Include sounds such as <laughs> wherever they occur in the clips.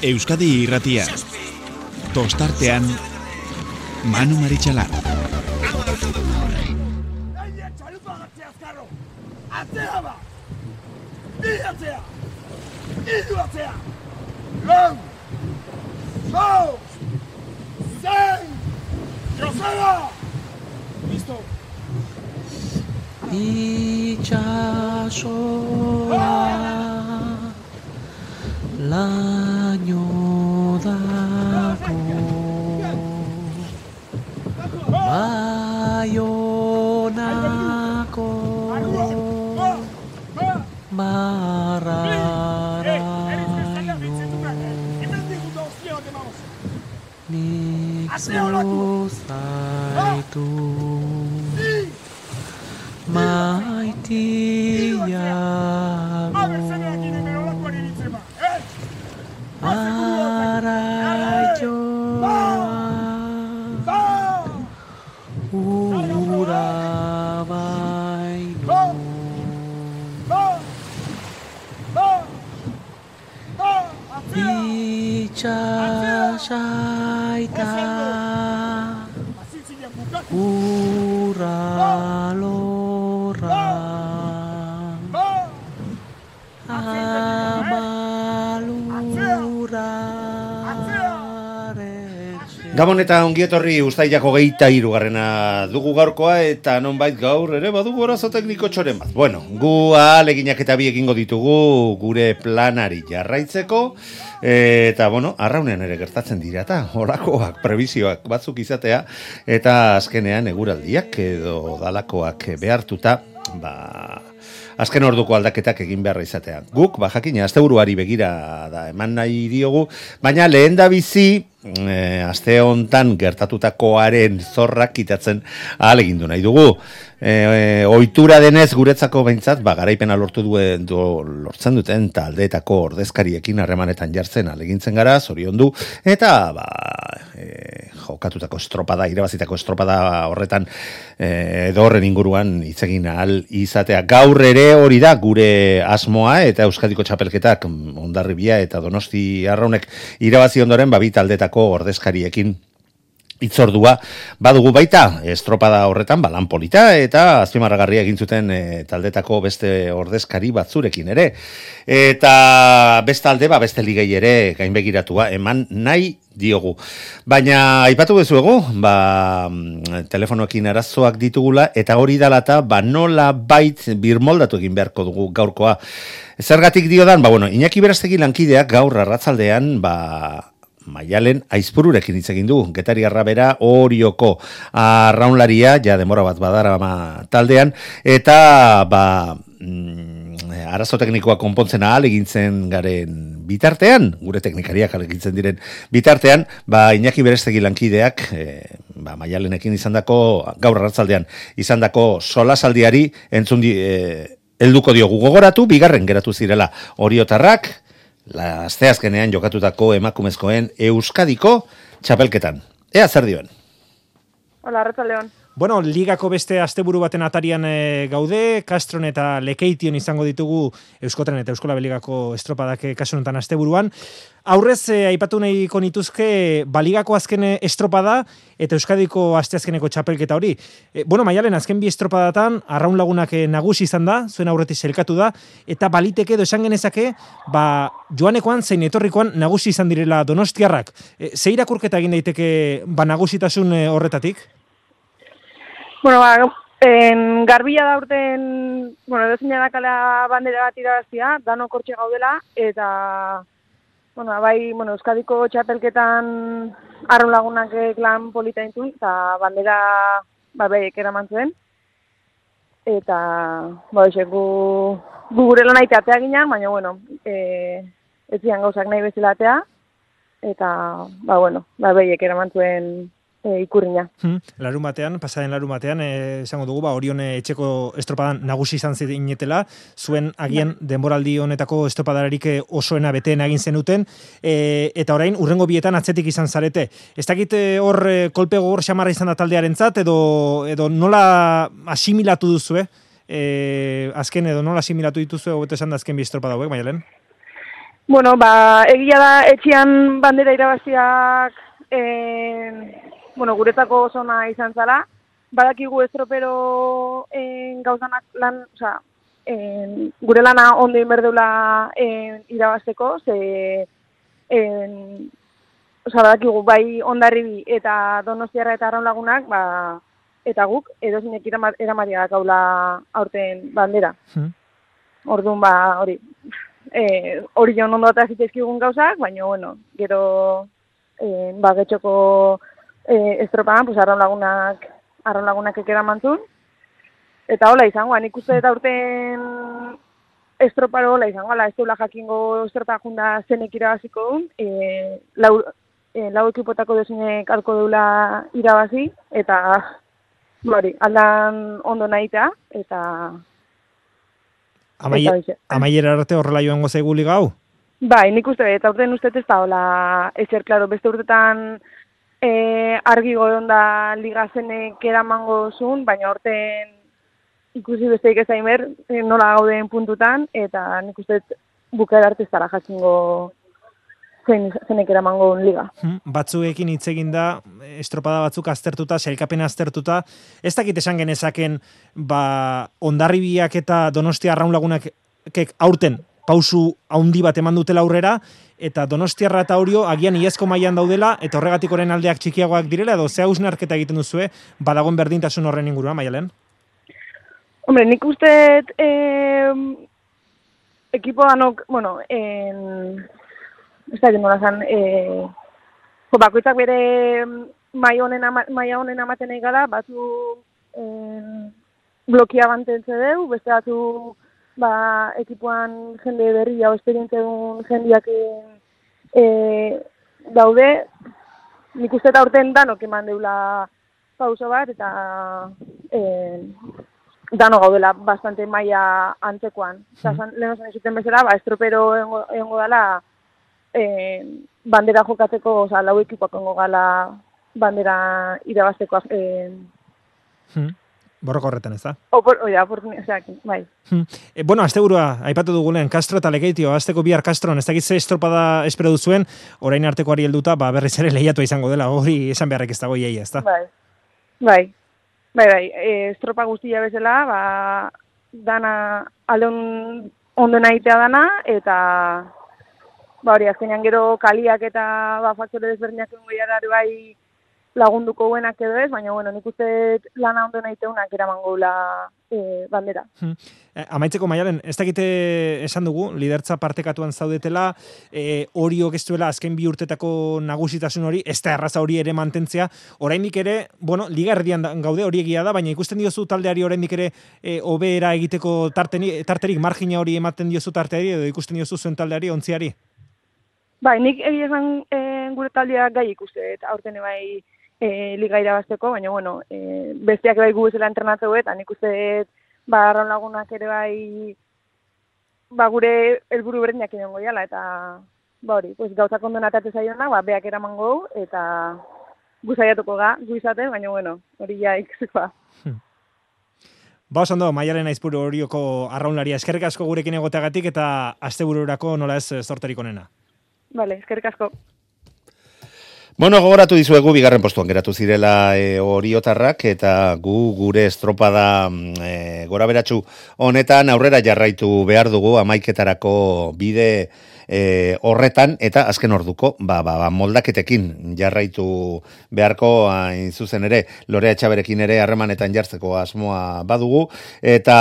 Euskadi irratia. Tostartean, Manu Maritxalar. Atzea ba! Bi atzea! Idu atzea! Lau! Lau! Zein! Joseba! Listo! Itxasoa laino dako Baionako mararaino Nik zuzaitu maitiago Itxasaita ura Gabon eta ongietorri ustailako geita irugarrena dugu gaurkoa eta nonbait gaur ere badugu arazo tekniko txoren bat. Bueno, gu aleginak eta bi egingo ditugu gure planari jarraitzeko eta bueno, arraunean ere gertatzen dira eta horakoak, prebizioak batzuk izatea eta azkenean eguraldiak edo dalakoak behartuta ba, azken orduko aldaketak egin beharra izatea. Guk, ba, jakina, asteburuari begira da eman nahi diogu, baina lehen da bizi, e, aste hontan gertatutakoaren zorrak kitatzen ahalegindu nahi dugu. E, e, ohitura denez guretzako behintzat, ba, garaipena lortu duen, do, lortzen duten taldeetako ordezkariekin harremanetan jartzen alegintzen gara, zoriondu, eta ba, e, jokatutako estropada, irabazitako estropada horretan e, horren inguruan hitz egin ahal izatea. Gaur ere hori da gure asmoa eta Euskadiko txapelketak ondarribia eta donosti arraunek irabazi ondoren babi taldetako ordezkariekin itzordua badugu baita estropada horretan balan polita eta azpimarragarria egin zuten e, taldetako beste ordezkari batzurekin ere eta beste alde ba beste ligei ere gainbegiratua eman nahi diogu. Baina aipatu bezuego, ba, telefonoekin arazoak ditugula eta hori dalata ba nola bait birmoldatu egin beharko dugu gaurkoa. Zergatik diodan, ba bueno, Iñaki Berastegi lankideak gaur arratzaldean ba Maialen aizpururekin hitz egin du, getari arrabera orioko arraunlaria, ja demora bat badara ma, taldean, eta ba, mm, arazo teknikoa konpontzen ahal egintzen garen bitartean, gure teknikariak egintzen diren bitartean, ba, Iñaki Berestegi lankideak, e, ba, Maialenekin izandako gaur arratzaldean, izandako solasaldiari entzun di, e, helduko diogu. Gogoratu, bigarren geratu zirela oriotarrak, asteazkenean jokatutako emakumezkoen Euskadiko txapelketan. Ea zer dioen? Hola, Arratza León. Bueno, ligako beste asteburu baten atarian e, gaude, Castron eta Lekeition izango ditugu Euskotren eta Euskola Beligako estropadak kasu honetan asteburuan. Aurrez, e, aipatu nahiko nituzke, baligako azken estropada eta Euskadiko asteazkeneko txapelketa hori. E, bueno, maialen, azken bi estropadatan, arraun lagunak nagusi izan da, zuen aurretik zelkatu da, eta baliteke edo esan genezake, ba, joanekoan, zein etorrikoan, nagusi izan direla donostiarrak. E, ze irakurketa egin daiteke, ba, nagusitasun horretatik? Bueno, ba, en garbila da urten, bueno, edo zein dakala bandera bat irabazia, dano kortxe gaudela, eta, bueno, bai, bueno, Euskadiko txapelketan arrun lagunak lan polita intu, eta bandera, ba, bai, eraman zuen. Eta, ba, ese, gu, gu gure lan aiteatea ginen, baina, bueno, e, ez zian gauzak nahi bezalatea, eta, ba, bueno, ba, bai, eraman zuen e, ikurriña. Hmm, larun batean, pasaren larun batean, eh, esango dugu, ba, orion etxeko estropadan nagusi izan zinetela, zuen agian denboraldi honetako estropadarik osoena beteen egin zenuten, e, eta orain, urrengo bietan atzetik izan zarete. Ez dakit hor kolpe gogor xamarra izan da taldearen zat, edo, edo nola asimilatu duzu, e, azken edo nola asimilatu dituzu, hobeto esan da azken bi estropada hauek, Maialen? Bueno, ba, egia da etxian bandera irabaziak eh, bueno, guretzako oso ona izan zala. Badakigu estropero eh, gauzanak lan, osea, eh, gure lana ondo inberdeula eh, irabazteko, ze eh, osea, badakigu bai ondarribi eta donostiarra eta arraun lagunak, ba, eta guk, edo zinek eramaria gaula aurten bandera. Hmm. Orduan, ba, hori, eh, hori joan ondo eta zitezkigun gauzak, baina, bueno, gero, eh, ba, getxoko eh, estropan, pues, arraun lagunak, arraun lagunak ekera mantzun. Eta hola izango, nik uste eta urten estroparo hola izango, ala, ez deula jakingo estropa junda zenek irabaziko duen, eh, lau, eh, lau ekipotako dezinek alko deula irabazi, eta, hori, aldan ondo nahitea, eta, Amai, Eta hoxe. amaiera arte horrela joango zaigu liga hau? Bai, nik uste, eta urten uste ez da, hola, ezer, klaro, beste urtetan e, argi godon da liga zenek eramango zuen, baina urten ikusi besteik ez ber, e, nola gauden puntutan, eta nik uste bukaera arte ez dara jakingo zein, zenek eramango duen liga. Hmm, Batzuekin hitz egin da, estropada batzuk aztertuta, sailkapen aztertuta, ez dakit esan genezaken, ba, ondarribiak eta donostia arraun lagunak kek aurten pausu haundi bat eman dutela aurrera, eta donostiarra eta horio agian iazko mailan daudela, eta horregatik oren aldeak txikiagoak direla, edo ze hausnarketa egiten duzue, badagon berdintasun horren inguruan, maialen? Hombre, nik uste eh, ekipo danok, bueno, en, ez da nola zan, eh, bakoitzak bere maila honen, ama, maila honen gara, batzu en, blokia bantentze deu, beste batzu ba, ekipoan jende berri hau esperientzia duen jendiak e, daude, nik uste eta urten danok eman deula pauso bat, eta e, dano gaudela bastante maila antzekoan. Mm. lehen osan izuten bezala, ba, estropero egongo, dela e, bandera jokatzeko, oza, lau ekipoak egongo gala bandera irabazteko e, Hmm. Borroko horretan, ez da? opor, oia, oportuni, osea, bai. Hmm. E, bueno, asteburua, aipatu dugulen, Castro eta Lekeitio, asteko bihar Castron, ez dakit ze estropada espero duzuen, orain artekoari helduta, ba, berriz ere lehiatu izango dela, hori esan beharrek ez dago iaia, ez da? Bai, bai, bai, bai, e, estropa guztia bezala, ba, dana aldeon ondo nahitea dana, eta ba hori, azkenean gero kaliak eta ba, faktore desberdinak bai lagunduko buenak edo ez, baina bueno, nik uste dut lana ondo nahiteunak eraman goula e, bandera. Hmm. E, amaitzeko maialen, ez dakite esan dugu, lidertza partekatuan zaudetela, e, hori okestuela azken bi urtetako nagusitasun hori, ez da erraza hori ere mantentzea, oraindik ere, bueno, liga erdian gaude hori egia da, baina ikusten diozu taldeari oraindik ere e, hobera egiteko tarteni, tarterik margina hori ematen diozu tarteari, edo ikusten diozu zuen taldeari, ontziari? Bai, nik egia esan e, gure taldea gai ikuste, eta aurten bai e, liga irabazteko, baina bueno, e, besteak bai gu bezala entrenatzeu eta nik uste ba, arraun lagunak ere bai, ba, gure helburu berdinak egongo jala, eta ba hori, pues, gauzak ondo natate zaiona, ba, beak eraman gau, eta gu saiatuko ga, gu izaten, baina bueno, hori ja ikusiko da. Ba, oso ondo, maialen aizpuru horioko arraunlaria, eskerrik asko gurekin egoteagatik eta astebururako nola ez eh, zorterik onena. Vale, eskerrik asko. Bueno, gogoratu dizuegu bigarren postuan geratu zirela e, oriotarrak eta gu gure estropada mm, e, gora beratxu honetan aurrera jarraitu behar dugu amaiketarako bide e, horretan eta azken orduko ba, ba, ba, moldaketekin jarraitu beharko hain zuzen ere Lorea Etxaberekin ere harremanetan jartzeko asmoa badugu eta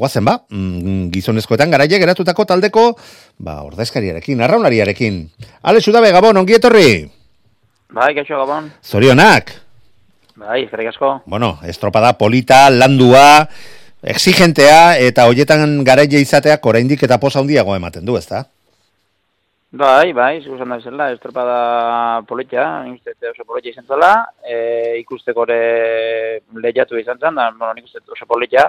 guazen ba, mm, gizonezkoetan garaile geratutako taldeko ba, ordezkariarekin, arraunariarekin. Ale, Sudabe, Gabon, ongi etorri! Bai, gaixo gabon. Zorionak! Bai, eskerrik asko. Bueno, estropada polita, landua, exigentea, eta hoietan garaile izateak oraindik eta posa handiago ematen du, ezta? Bai, bai, zikusen da bezala, estropada politia, uste dut oso politia izan zela, e, ikusteko ere lehiatu izan zen, da, bueno, nik uste dut oso politia,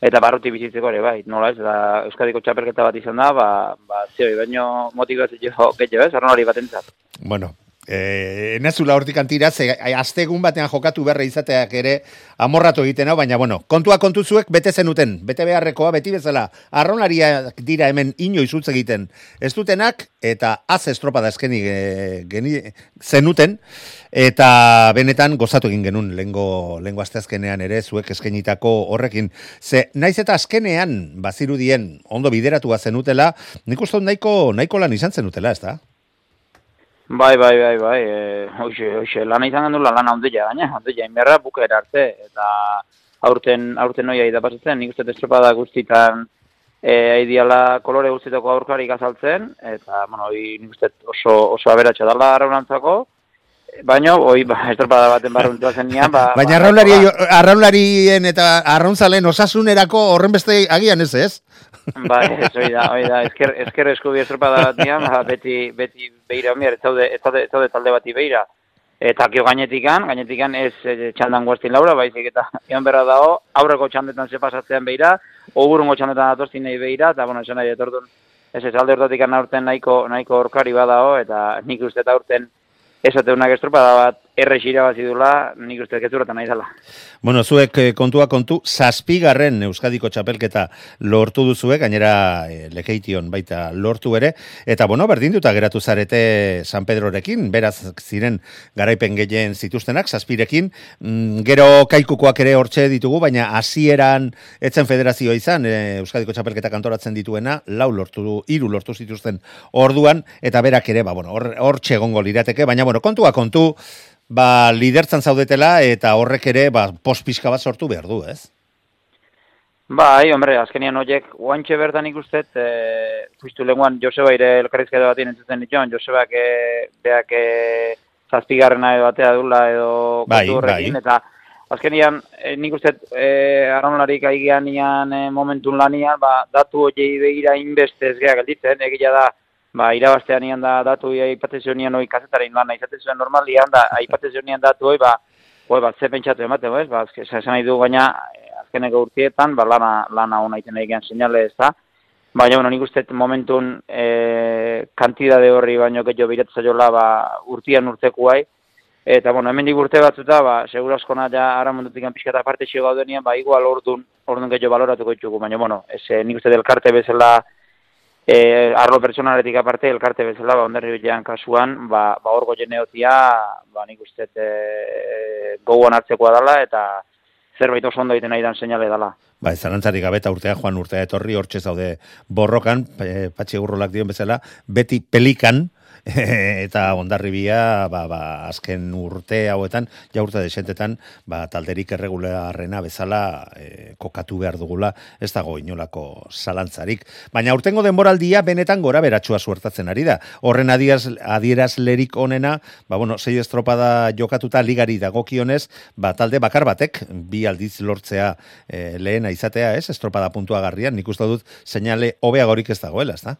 eta barruti bizitzeko ere, bai, nola ez, eta Euskadiko txapelketa bat izan da, ba, ba, zioi, baino motibatzio gehiago ez, arron hori bat. Bueno, E, enazula hortik antira, ze astegun batean jokatu berre izateak ere amorratu egiten hau, baina bueno, kontua kontuzuek bete zenuten, bete beharrekoa, beti bezala, arronlariak dira hemen inoiz utz egiten ez dutenak, eta az estropada eskeni e, geni, zenuten, eta benetan gozatu egin genuen lengo, lengo asteazkenean ere, zuek eskenitako horrekin. Ze, naiz eta azkenean, bazirudien, ondo bideratua zenutela, nik uste nahiko, nahiko lan izan zenutela, ez da? Bai, bai, bai, bai, e, hoxe, hoxe, lana izan gendu lan handia gaina, handia inberra bukera arte, eta aurten, aurten noia idapazitzen, nik uste estropada guztitan e, aidiala kolore guztitako aurkarik azaltzen, eta, bueno, nik uste oso, oso aberatxa dala arraunantzako, baina, oi, ba, estropada baten barruntua nian, ba... <laughs> Baina ba, arraunlari, ba, arraunlarien eta arrauntzalen osasunerako horren beste agian ez ez? <laughs> Bai, ez hori da, hori da, ezker, ezker eskubi estropada bat nian, ba, beti, beti beira omier, ez zaude, ez zaude talde bati beira. Eta kio gainetikan, gainetikan ez e, txandan guaztin laura, baizik eta <laughs> egon berra dago, aurreko txandetan ze pasatzean beira, ogurungo txandetan atostin nahi beira, eta bueno, esan nahi etortun, ez ez alde hortatik aurten nahiko, nahiko orkari badao, eta nik uste eta aurten esateunak estropada bat errex irabazi dula, nik uste gezuratan nahi zala. Bueno, zuek eh, kontua kontu, zazpigarren Euskadiko txapelketa lortu duzue, gainera e, lekeition baita lortu ere, eta bueno, berdin duta geratu zarete San Pedrorekin, beraz ziren garaipen gehien zituztenak, zazpirekin, mm, gero kaikukoak ere hortxe ditugu, baina hasieran etzen federazioa izan, e, Euskadiko txapelketa kantoratzen dituena, lau lortu du, iru lortu zituzten orduan, eta berak ere, ba, bueno, hortxe egongo lirateke, baina bueno, kontua kontu, ba, lidertzan zaudetela eta horrek ere ba, pospizka bat sortu behar du, ez? Bai, hombre, azkenian horiek, guantxe bertan ikustet, e, fuiztu lenguan Joseba ire elkarrizketa bat entzuten dituen, Joseba ke, beak e, zazpigarrena edo batea dula edo bai, horrekin, bai. eta azkenian e, nik uste e, arraunlarik aigean e, momentun lanian, ba, datu hori begira inbeste ez geha gelditzen, egia da, ba, irabaztean da datu aipatezio nian hoi kazetaren lan, aizatezioen normalian da, aipatezio nian datu hoi, ba, hoi, ba, ze pentsatu ematen, ez, ba, esan nahi du gaina, eh, azkeneko urtietan, ba, lana, lana hona iten egin seinale ez da, Baina, bueno, nik uste momentun e, kantidade horri baino gehiago biretza jola ba, urtian urtekuai. Eta, bueno, hemen urte batzuta, ba, seguraskona ja ara mundutik pixkata parte xio gaudenian, ba, igual ordun, ordun gehiago baloratuko ditugu. Baina, bueno, ez, nik uste delkarte bezala e, arlo personaletik aparte, elkarte bezala, ba, ondarri kasuan, ba, ba orgo jeneotia, ba, nik uste e, goguan hartzekoa dela, eta zerbait oso ondo egiten nahi dan seinale dela. Ba, zarantzarik gabeta urtea, joan urtea etorri, hortxe zaude borrokan, e, patxi urrolak dion bezala, beti pelikan, <laughs> eta ondarribia ba, ba, azken urte hauetan, ja urte desentetan, ba, talderik erregularrena bezala e, kokatu behar dugula, ez dago inolako zalantzarik. Baina urtengo denboraldia benetan gora beratxua suertatzen ari da. Horren adieraz, adieraz lerik onena, ba, bueno, zei estropada jokatuta ligari dagokionez, ba, talde bakar batek, bi aldiz lortzea e, lehena izatea, ez, estropada puntua garrian, nik uste dut, seinale hobeagorik ez dagoela, ez da?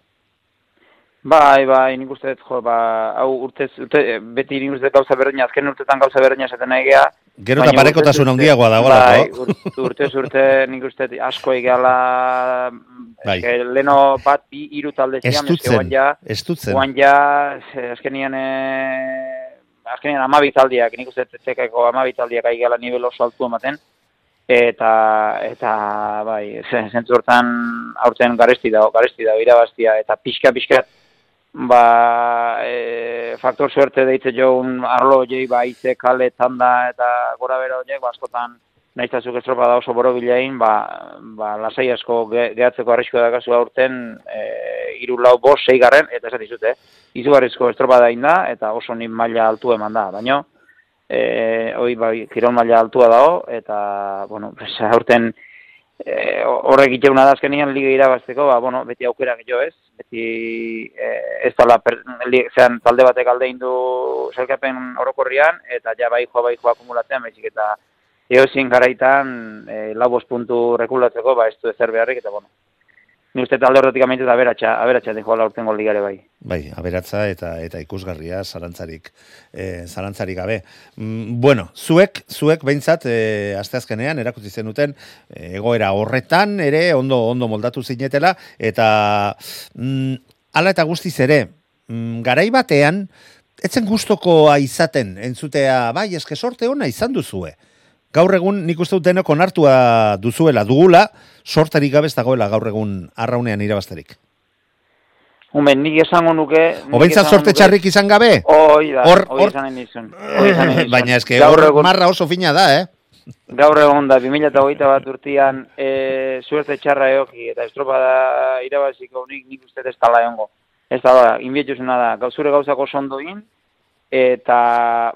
Bai, bai, nik uste, jo, ba, hau urtez, urte, beti nik uste gauza berdina, azken urtetan gauza berdina esaten nahi geha. Gero eta parekotasun handiagoa da, bai, urte, urte, nik uste asko egala, bai. leno bat bi iru talde zian, estutzen, ja, estutzen. Guan ja, azkenian, e, azkenian amabitaldiak, nik uste tekeko amabitaldiak aigala nivel oso altu ematen, eta, eta, bai, zentzu hortan, aurten garesti dago, garesti dago, irabaztia, eta pixka-pixka, ba, e, faktor suerte deitze joun arlo jei ba ize kale tanda eta gora bera horiek ba askotan naiztazuk estropa da oso borobilain ba, ba lasai asko gehatzeko arrisko da kasu aurten e, iru lau bos sei garren eta esat izute izugarrizko estropa da inda eta oso nin maila altu eman da. Baino e, oi bai kiron maila altua dago eta bueno <laughs> aurten e, horrek itxeguna da azkenian liga irabazteko, ba, bueno, beti aukera gehiago ez, beti e, ez tala, per, zean, talde batek alde indu zelkapen orokorrian, eta ja bai joa bai joa akumulatzen, baizik eta eozin garaitan e, labos puntu rekulatzeko, ba, ez du ezer beharrik, eta bueno, ni uste talde horretik amentu da aberatxa, aberatxa di joala urtengo ligare bai. Bai, aberatza eta eta ikusgarria zarantzarik, e, zarantzarik gabe. Mm, bueno, zuek, zuek behintzat, e, asteazkenean, erakutzi zenuten, e, egoera horretan, ere, ondo ondo moldatu zinetela, eta mm, ala eta guztiz ere, mm, garai batean, etzen gustokoa izaten, entzutea, bai, eske sorte ona izan duzue. Gaur egun nik uste dut denok onartua duzuela, dugula, sorterik gabe ez dagoela gaur egun arraunean irabazterik. Humen, nik esango nuke... Obentzat sorte txarrik izan gabe? Hoi da, Hor- hoi nahi nizun. Baina eske hor egun- marra oso fina da, eh? Gaur egon da, 2008 bat urtean, e, suerte txarra eoki, eta estropada irabaziko nik, nik uste ez tala egongo. Ez da, ba, inbietuzuna da, gau- zure gauzako ondo egin, eta,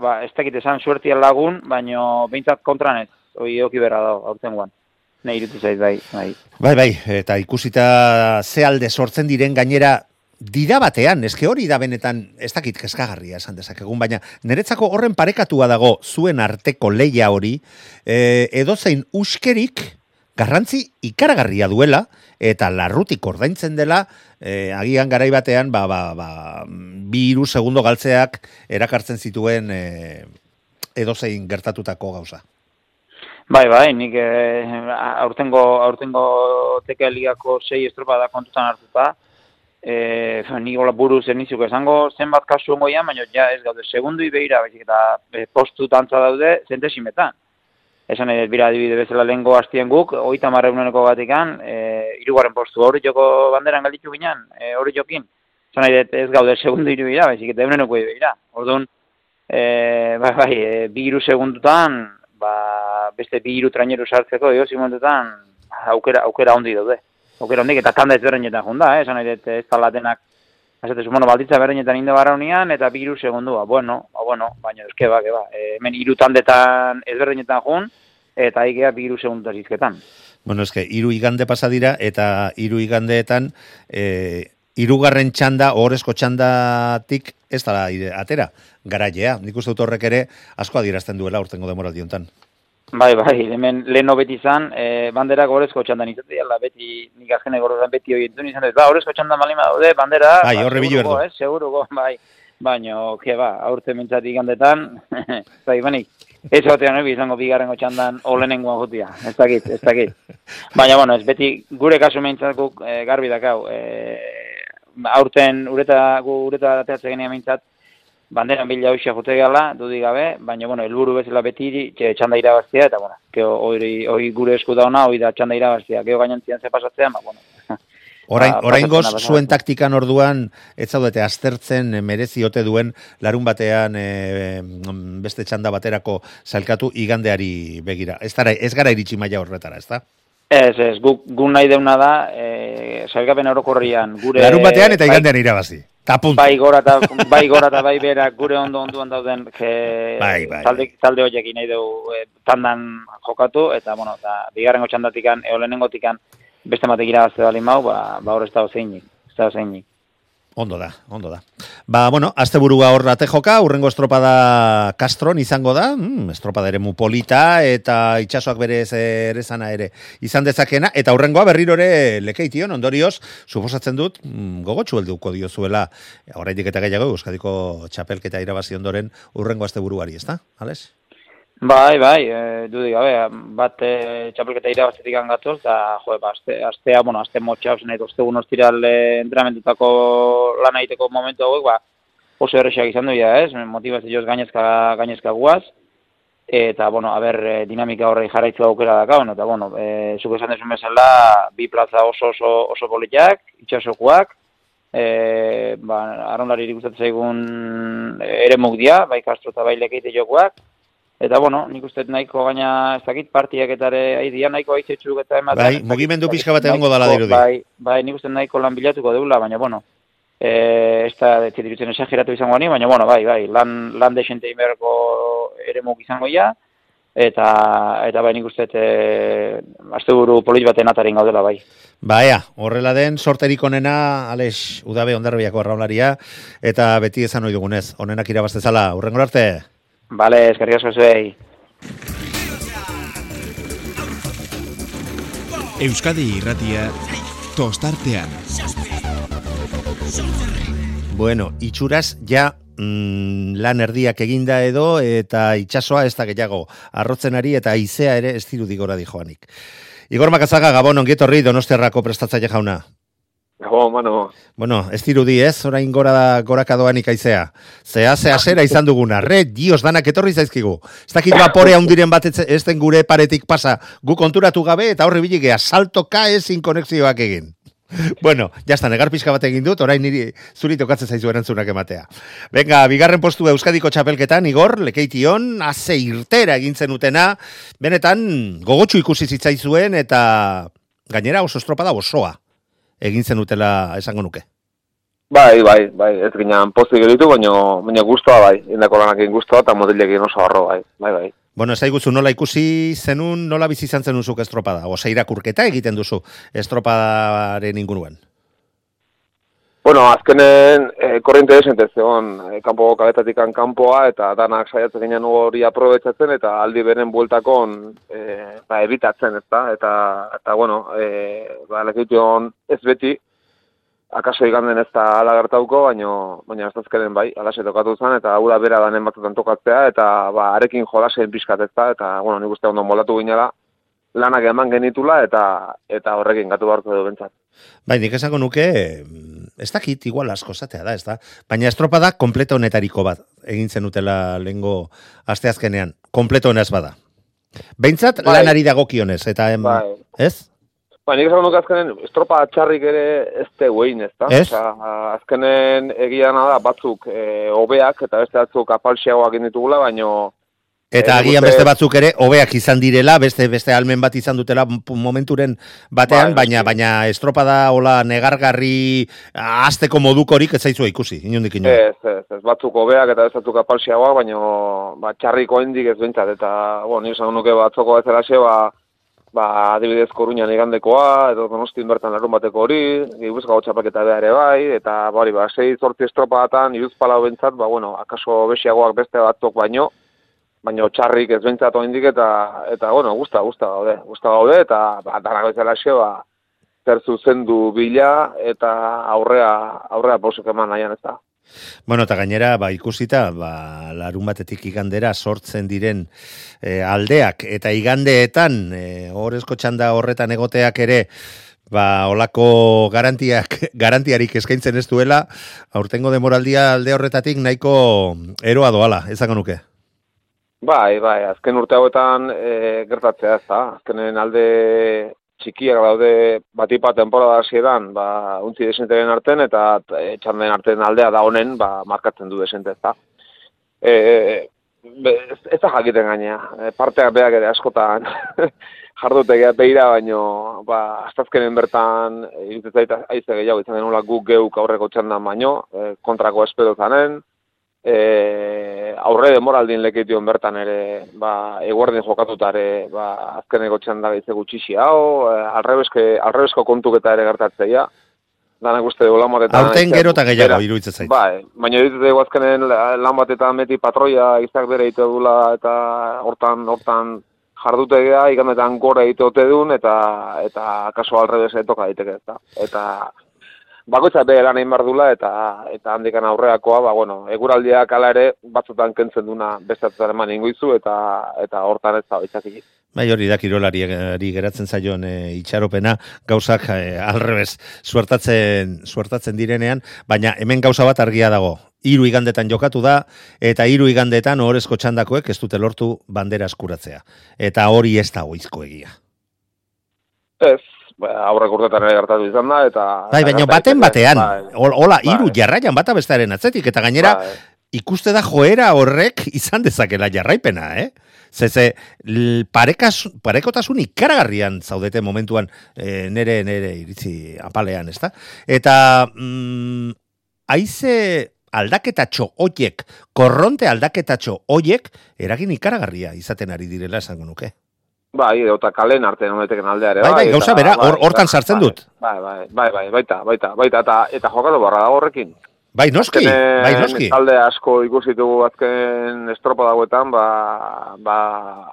ba, ez dakit esan suertian lagun, baino behintzat kontran ez, hoi eoki berra da, aurten guan. Nei irutu zait, bai, bai. Bai, bai, eta ikusita ze alde sortzen diren gainera dira batean, eske hori da benetan, ez dakit kezkagarria esan dezakegun, baina niretzako horren parekatua dago zuen arteko leia hori, e, edozein uskerik garrantzi ikaragarria duela, eta larrutik ordaintzen dela, e, agian garai batean, ba, ba, ba, bi hiru segundo galtzeak erakartzen zituen e, edozein gertatutako gauza. Bai, bai, nik eh, aurtengo, aurtengo teke ligako sei estropada kontutan hartuta, eh, ni gola buruz zenizuk esango zenbat kasu ongoian, baina ja ez gaude segundui behira, baizik eta eh, postu tantza daude zentesimetan. Esan edo, bira adibide bezala lehengo hastien guk, oita marreuneneko batikan, e, irugarren postu hori joko banderan galditu ginen, e, hori jokin. Esan nahi dut ez gaude segundu iru behira, baizik eta euneneko behira. Orduan, e, bai, bai, e, bi iru segundutan, ba, beste bi iru traineru sartzeko, eo momentutan aukera, aukera ondi daude. Aukera ondik, eta tanda ez berreinetan junda, eh? esan nahi dut ez talatenak, Esatezu, bueno, balditza berreinetan inde barraunian, eta bi iru segundua, bueno, ba, bueno, baina eske ba, ba, e, hemen iru tandetan ez jun, eta aikea bi iru segundutaz izketan. Bueno, eske, hiru igande pasa dira, eta hiru igandeetan, e, irugarren txanda, ohorezko txandatik, ez da atera, garailea. Nik uste dut horrek ere, asko adierazten duela urtengo demoraldi hontan. Bai, bai, hemen leheno beti izan, e, bandera gorezko txandan izatea, la beti, nik azkenek gorezan beti hori entzun izan, dut, ba, gorezko txandan malima daude, bandera, Bai, ba, horre seguruko, erdu. eh, seguruko, bai, baino, ke ba, aurte mintzat igandetan, <laughs> zai, banik, ez batean hori izango bigarrengo txandan olenengoan jutia, ez dakit, ez dakit. Baina, bueno, ez beti, gure kasu mintzat guk e, garbi dakau, e, aurten ureta, gu ureta ateatzen genean mintzat, banderan bila hoxe jote gala, dudik gabe, baina, bueno, helburu bezala beti txe, txanda irabaztea, eta, bueno, keo, hori, hori gure esku dauna, hori da txanda irabaztea, gero gainantzian ze pasatzean, ba, bueno, Orain, Ba, oraingoz, zuen taktikan orduan, ez zaudete aztertzen eh, merezi ote duen larun batean eh, mm, beste txanda baterako salkatu igandeari begira. Ez, dara, ez gara iritsi maila horretara, ez da? Ez, ez, guk, gu nahi deuna da, e, sailkapen orokorrian, gure... Larun batean eta bai- igandean irabazi. Ta punto. Bai gora eta bai gora eta bai berak gure ondo onduan dauden je, Bai, bai, talde talde horiekin nahi dugu e, tandan jokatu eta bueno, eta bigarrengo txandatikan eolenengotikan beste batek irabazte bali mau, ba ba hor ez dago zeinik, ez dago zeinik. Ondo da, ondo da. Ba, bueno, asteburua hor ate joka, urrengo estropada Castron izango da, mm, estropada ere polita eta itsasoak berez ere zana ere izan dezakena, eta urrengoa berriro ere lekeition, ondorioz, suposatzen dut, mm, gogotsu helduko diozuela, oraindik eta gehiago, Euskadiko txapelketa irabazi ondoren urrengo asteburuari, ezta? Ales? Bai, bai, e, dudik gabe, bat e, txapelketa irabaztetik gatoz, eta jo, ba, aste, astea, bueno, aste motxa, ozen nahi, ostegun ostiral e, entrenamentetako lan egiteko momentu hauek, ba, oso errexak izan duia, ez? Motivazioz gainezka, gainezka guaz, eta, bueno, haber, dinamika horrei jarraitzu aukera dakaun, eta, bueno, e, zuk esan desun bezala, bi plaza oso oso, oso politiak, itxasokuak, e, ba, arrondari ikustatzen zaigun ere dia, bai Castro eta bai lekeite jokuak, Eta, bueno, nik uste nahiko gaina ez dakit partiak eta ere aidia nahiko aizetxuk eta ematen. Bai, mugimendu pixka bat egongo nahiko- dirudi. Bai, bai, nik uste nahiko lan bilatuko deula, baina, bueno, e, ez da dirutzen esageratu izango ni, baina, bueno, bai, bai, lan, lan desente inberko ere izango ja, eta, eta bai, nik uste e, asteburu polit baten atarin gaudela, bai. Baia, horrela den, sorterik onena, Alex, udabe ondarbiako arraunlaria, eta beti esan ohi dugunez, onenak irabaztezala, urrengo arte. Bale, eskerrik asko zuei. Euskadi irratia tostartean. Bueno, itxuraz, ja mm, lan erdiak eginda edo, eta itxasoa ez da gehiago, arrotzenari eta izea ere ez dirudi gora di joanik. Igor Makazaga, Gabon, ongietorri, donostiarrako prestatzaile jauna. Gabo, mano. Bueno, ez dirudi ez, orain gora gorakadoan ikaizea. Zea, zea zera izan duguna. Re, dios, danak etorri zaizkigu. Ez dakit vapore handiren bat ez den gure paretik pasa. Gu konturatu gabe eta horre biligea saltoka ezin konexioak egin. Bueno, jazta, negar pixka bat egin dut, orain niri zuri tokatzen zaizu erantzunak ematea. Venga, bigarren postu Euskadiko txapelketan, Igor, lekeition, aze irtera egintzen utena, benetan gogotsu ikusi zitzaizuen eta gainera oso estropada osoa egin zen utela esango nuke. Bai, bai, bai, ez ginean pozik geritu, baina, baina guztua bai, indako lanak egin guztua eta motilekin oso harro bai, bai, bai. Bueno, ez daiguzu nola ikusi zenun, nola bizi izan zenun zuk estropada, oza irakurketa egiten duzu estropadaren inguruan. Bueno, azkenen e, korriente desente zegoen, e, kanpo kaletatik kanpoa eta danak saiatzen ginen hori aprobetsatzen eta aldi beren bueltakon e, ba, ebitatzen, ezta? Eta, eta bueno, e, ba, lekition ez beti, akaso iganden ez da ala gertauko, baina baina ez azkenen bai, alase tokatu zen, eta hura bera danen batzutan tokatzea, eta ba, arekin jolasen pixkat ez da, eta bueno, nik uste ondo molatu ginela, lanak eman genitula eta eta horrekin gatu beharko du bentsat. Bai, nik esango nuke, mm, ez dakit igual asko zatea da, ez da? Baina estropada kompleto honetariko bat, egin zenutela lengo asteazkenean, kompleto honez bada. Beintzat Bai. lanari dagokionez, eta em, Bai. ez? Ba, nik esan nuke azkenen, estropa txarrik ere ez teguein, ez da? Ez? azkenen egiana da batzuk e, hobeak eta beste batzuk apalxiagoak ditugula, baino Eta agian beste batzuk ere hobeak izan direla, beste beste almen bat izan dutela momenturen batean, Bai, baina noski. baina estropada hola negargarri hasteko modukorik ez zaizua ikusi, inondik inora. ez, ez, ez, batzuk hobeak eta beste batzuk apalxiagoak, baino ba, txarriko hendik ez bentsat, eta, bueno, nik esan nuke batzoko ez eraxe, ba, ba, adibidez koruñan igandekoa, edo donostin bertan larun bateko hori, gipuzkoa txapaketa behar ere bai, eta ba, sei zortzi estropatan, iruz palau bentsat, ba, bueno, akaso besiagoak beste batzuk baino, baina txarrik ez bentsat oindik eta, eta, bueno, gusta, gusta gaude, gusta gaude, eta, ba, danak bezala xe, ba, zer zuzendu bila, eta aurrea, aurrea pausuk eman nahian ez da. Bueno, eta gainera, ba, ikusita, ba, larun batetik igandera sortzen diren e, aldeak, eta igandeetan, e, horrezko txanda horretan egoteak ere, ba, olako garantiak, <laughs> garantiarik eskaintzen ez duela, aurtengo demoraldia alde horretatik nahiko eroa doala, ezango nuke. Bai, bai, azken urte hauetan e, gertatzea ez da. Azkenen alde txikiak daude batipa temporada hasieran, ba, untzi desenteren arten, eta e, txanden arten aldea da honen, ba, markatzen du desente ez da. E, be, ez, ez da jakiten gainea, e, parteak beak ere askotan <laughs> jardutegia beira, baino, ba, astazkenen bertan, e, iruditzen zait aize gehiago izan denula guk geuk aurreko txandan baino, e, kontrako espero zanen, e, aurre demoraldin lekeition bertan ere, ba, eguardin jokatuta ere, ba, azkeneko txanda gaitze gutxixi hau, e, alrebeske, alrebesko kontuk eta ere gertatzeia, danak uste dugu lan batetan... Aurten gero eta gehiago iruditzen zait. Bai, baina iruditzen dugu azkenen la- lan batetan beti patroia izak bere egite dula eta hortan, hortan jardutegea, igandetan gora egite ote duen, eta, eta kaso alrebes etoka daiteke ez da. Eta bakoitza bere lan egin behar dula, eta, eta handikan aurreakoa, ba, bueno, eguraldiak ala ere batzutan kentzen duna bestatzen eman ingoizu, eta, eta hortan ez da itzakik. Bai, hori da kirolari geratzen zaion e, itxaropena, gauzak e, alrebez suertatzen, suertatzen direnean, baina hemen gauza bat argia dago. Hiru igandetan jokatu da, eta hiru igandetan ohorezko txandakoek ez dute lortu bandera eskuratzea. Eta hori ez da oizko egia. Ez, aurrek urtetan ere gertatu izan da, eta... Bai, baina baten batean, bai. hol- hola, hiru Bai. jarraian bata bestearen atzetik, eta gainera, Bai. ikuste da joera horrek izan dezakela jarraipena, eh? Zeze, parekas, parekotasun ikaragarrian zaudete momentuan e, nere, nere iritzi apalean, ezta? Eta, mm, aize aldaketatxo hoiek, korronte aldaketatxo hoiek, eragin ikaragarria izaten ari direla esango nuke. Bai, eta kalen artean honeteken aldea ere. Bai, bai, eta- gauza bera, hor- hortan bai, sartzen bai, dut. Bai, bai, bai, bai, baita, baita, baita, eta, eta jokatu barra dago horrekin. Bai, noski, bai, noski. Talde asko ikusi dugu azken estropa dagoetan, ba, ba,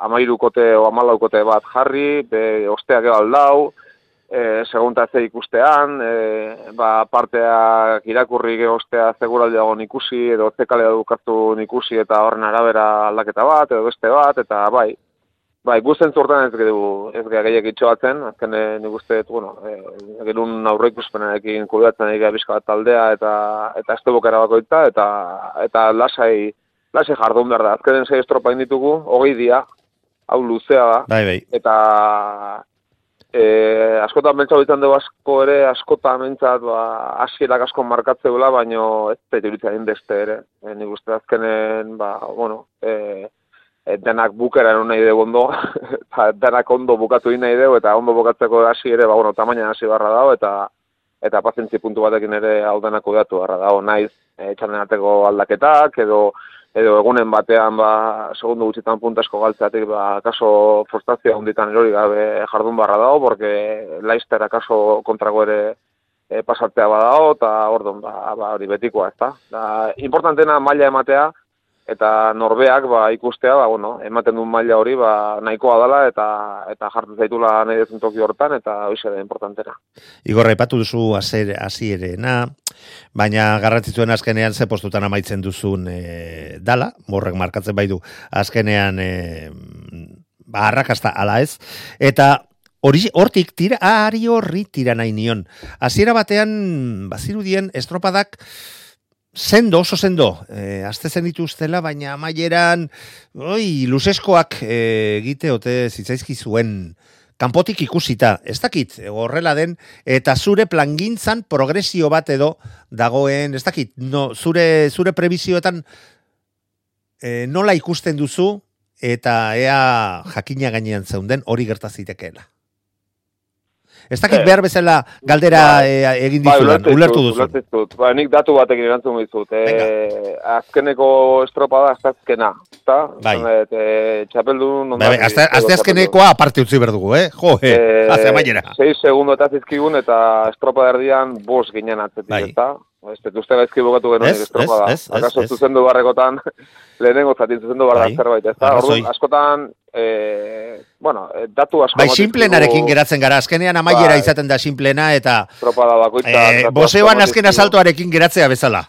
amairukote o amalaukote bat jarri, be, osteak ego aldau, e, seguntatze ikustean, e, ba, parteak irakurri ostea seguraldi dagoen ikusi, edo zekale dukartu ikusi eta horren arabera aldaketa bat, edo beste bat, eta bai, Bai, guztien zurtan ez gehiago, ez gehiago gehiago itxoatzen, azken eh, nik uste, bueno, e, gerun aurre ikuspenarekin kudatzen egitea bizka bat taldea, eta eta ez bokera bakoitza, eta eta lasai, lasai jardun behar da. Azkenen zei estropa inditugu, hogei dia, hau luzea da, Bai, bai. eta e, askotan mentza bitan dugu asko ere, askotan mentzat, ba, asierak asko markatzeula, baino ez da ituritzen beste ere. E, nik uste azkenen, ba, bueno, e, denak bukera nahi dugu ondo, <laughs> eta denak ondo bukatu nahi dugu, eta ondo bukatzeko hasi ere, ba, bueno, tamaina hasi barra dago, eta eta pazientzi puntu batekin ere hau denak udatu barra dago, naiz, e, txanden arteko aldaketak, edo edo egunen batean, ba, segundu gutxitan puntasko galtzeatik, ba, kaso frustrazioa hunditan erori gabe jardun barra dago, porque laiztera kaso kontrago ere e, pasatzea badao, eta ordon, ba, ba, hori betikoa, ez da. da importantena maila ematea, eta norbeak ba, ikustea ba, bueno, ematen duen maila hori ba, nahikoa dela eta eta jartzen zaitula nahi dezun toki hortan eta hoize da importantena. Igor aipatu duzu hasierena, baina garrantzitsuen azkenean ze postutan amaitzen duzun e, dala, morrek markatzen bai du azkenean e, ba arrakasta ala ez eta Hori, hortik tira, ari horri tira nahi nion. Hasiera batean, bazirudien, estropadak, Sendo, oso sendo, e, azte zen dituztela, baina amaieran, oi, luzeskoak e, egite ote zitzaizki zuen kanpotik ikusita, ez dakit, horrela den, eta zure plangintzan progresio bat edo dagoen, ez dakit, no, zure, zure prebizioetan e, nola ikusten duzu, eta ea jakina gainean zeunden hori gertazitekeela. Ez dakit Eh, behar bezala galdera bai. eh, egin dizudan, ulertu duzu. Ulertu. Ba, nik datu batekin erantzun dizut. E, azkeneko estropada ez azkena. Eta, Bai. e, txapeldun... Bai, bai, azte, azte azkenekoa aparte utzi berdugu, eh? Jo, eh, Eh, haze amaiera. 6 segundo eta zizkigun eta estropa erdian bos ginen atzetik, Bai. eta ez dut uste gaizki bukatu genuen Ez, estropa da. ez, ez, Akaso ez. zuzendu barrekotan <laughs> lehenengo zatin zuzendu barra Bai. zerbait, ez da? Arrazoi. Orduan, askotan, e, bueno, eh, datu asko... Bai, simplenarekin geratzen gara, azkenean amaiera Bai. izaten da simplena, eta Estropada bakoitza... eh, datu asko boseoan azken asaltoarekin geratzea bezala.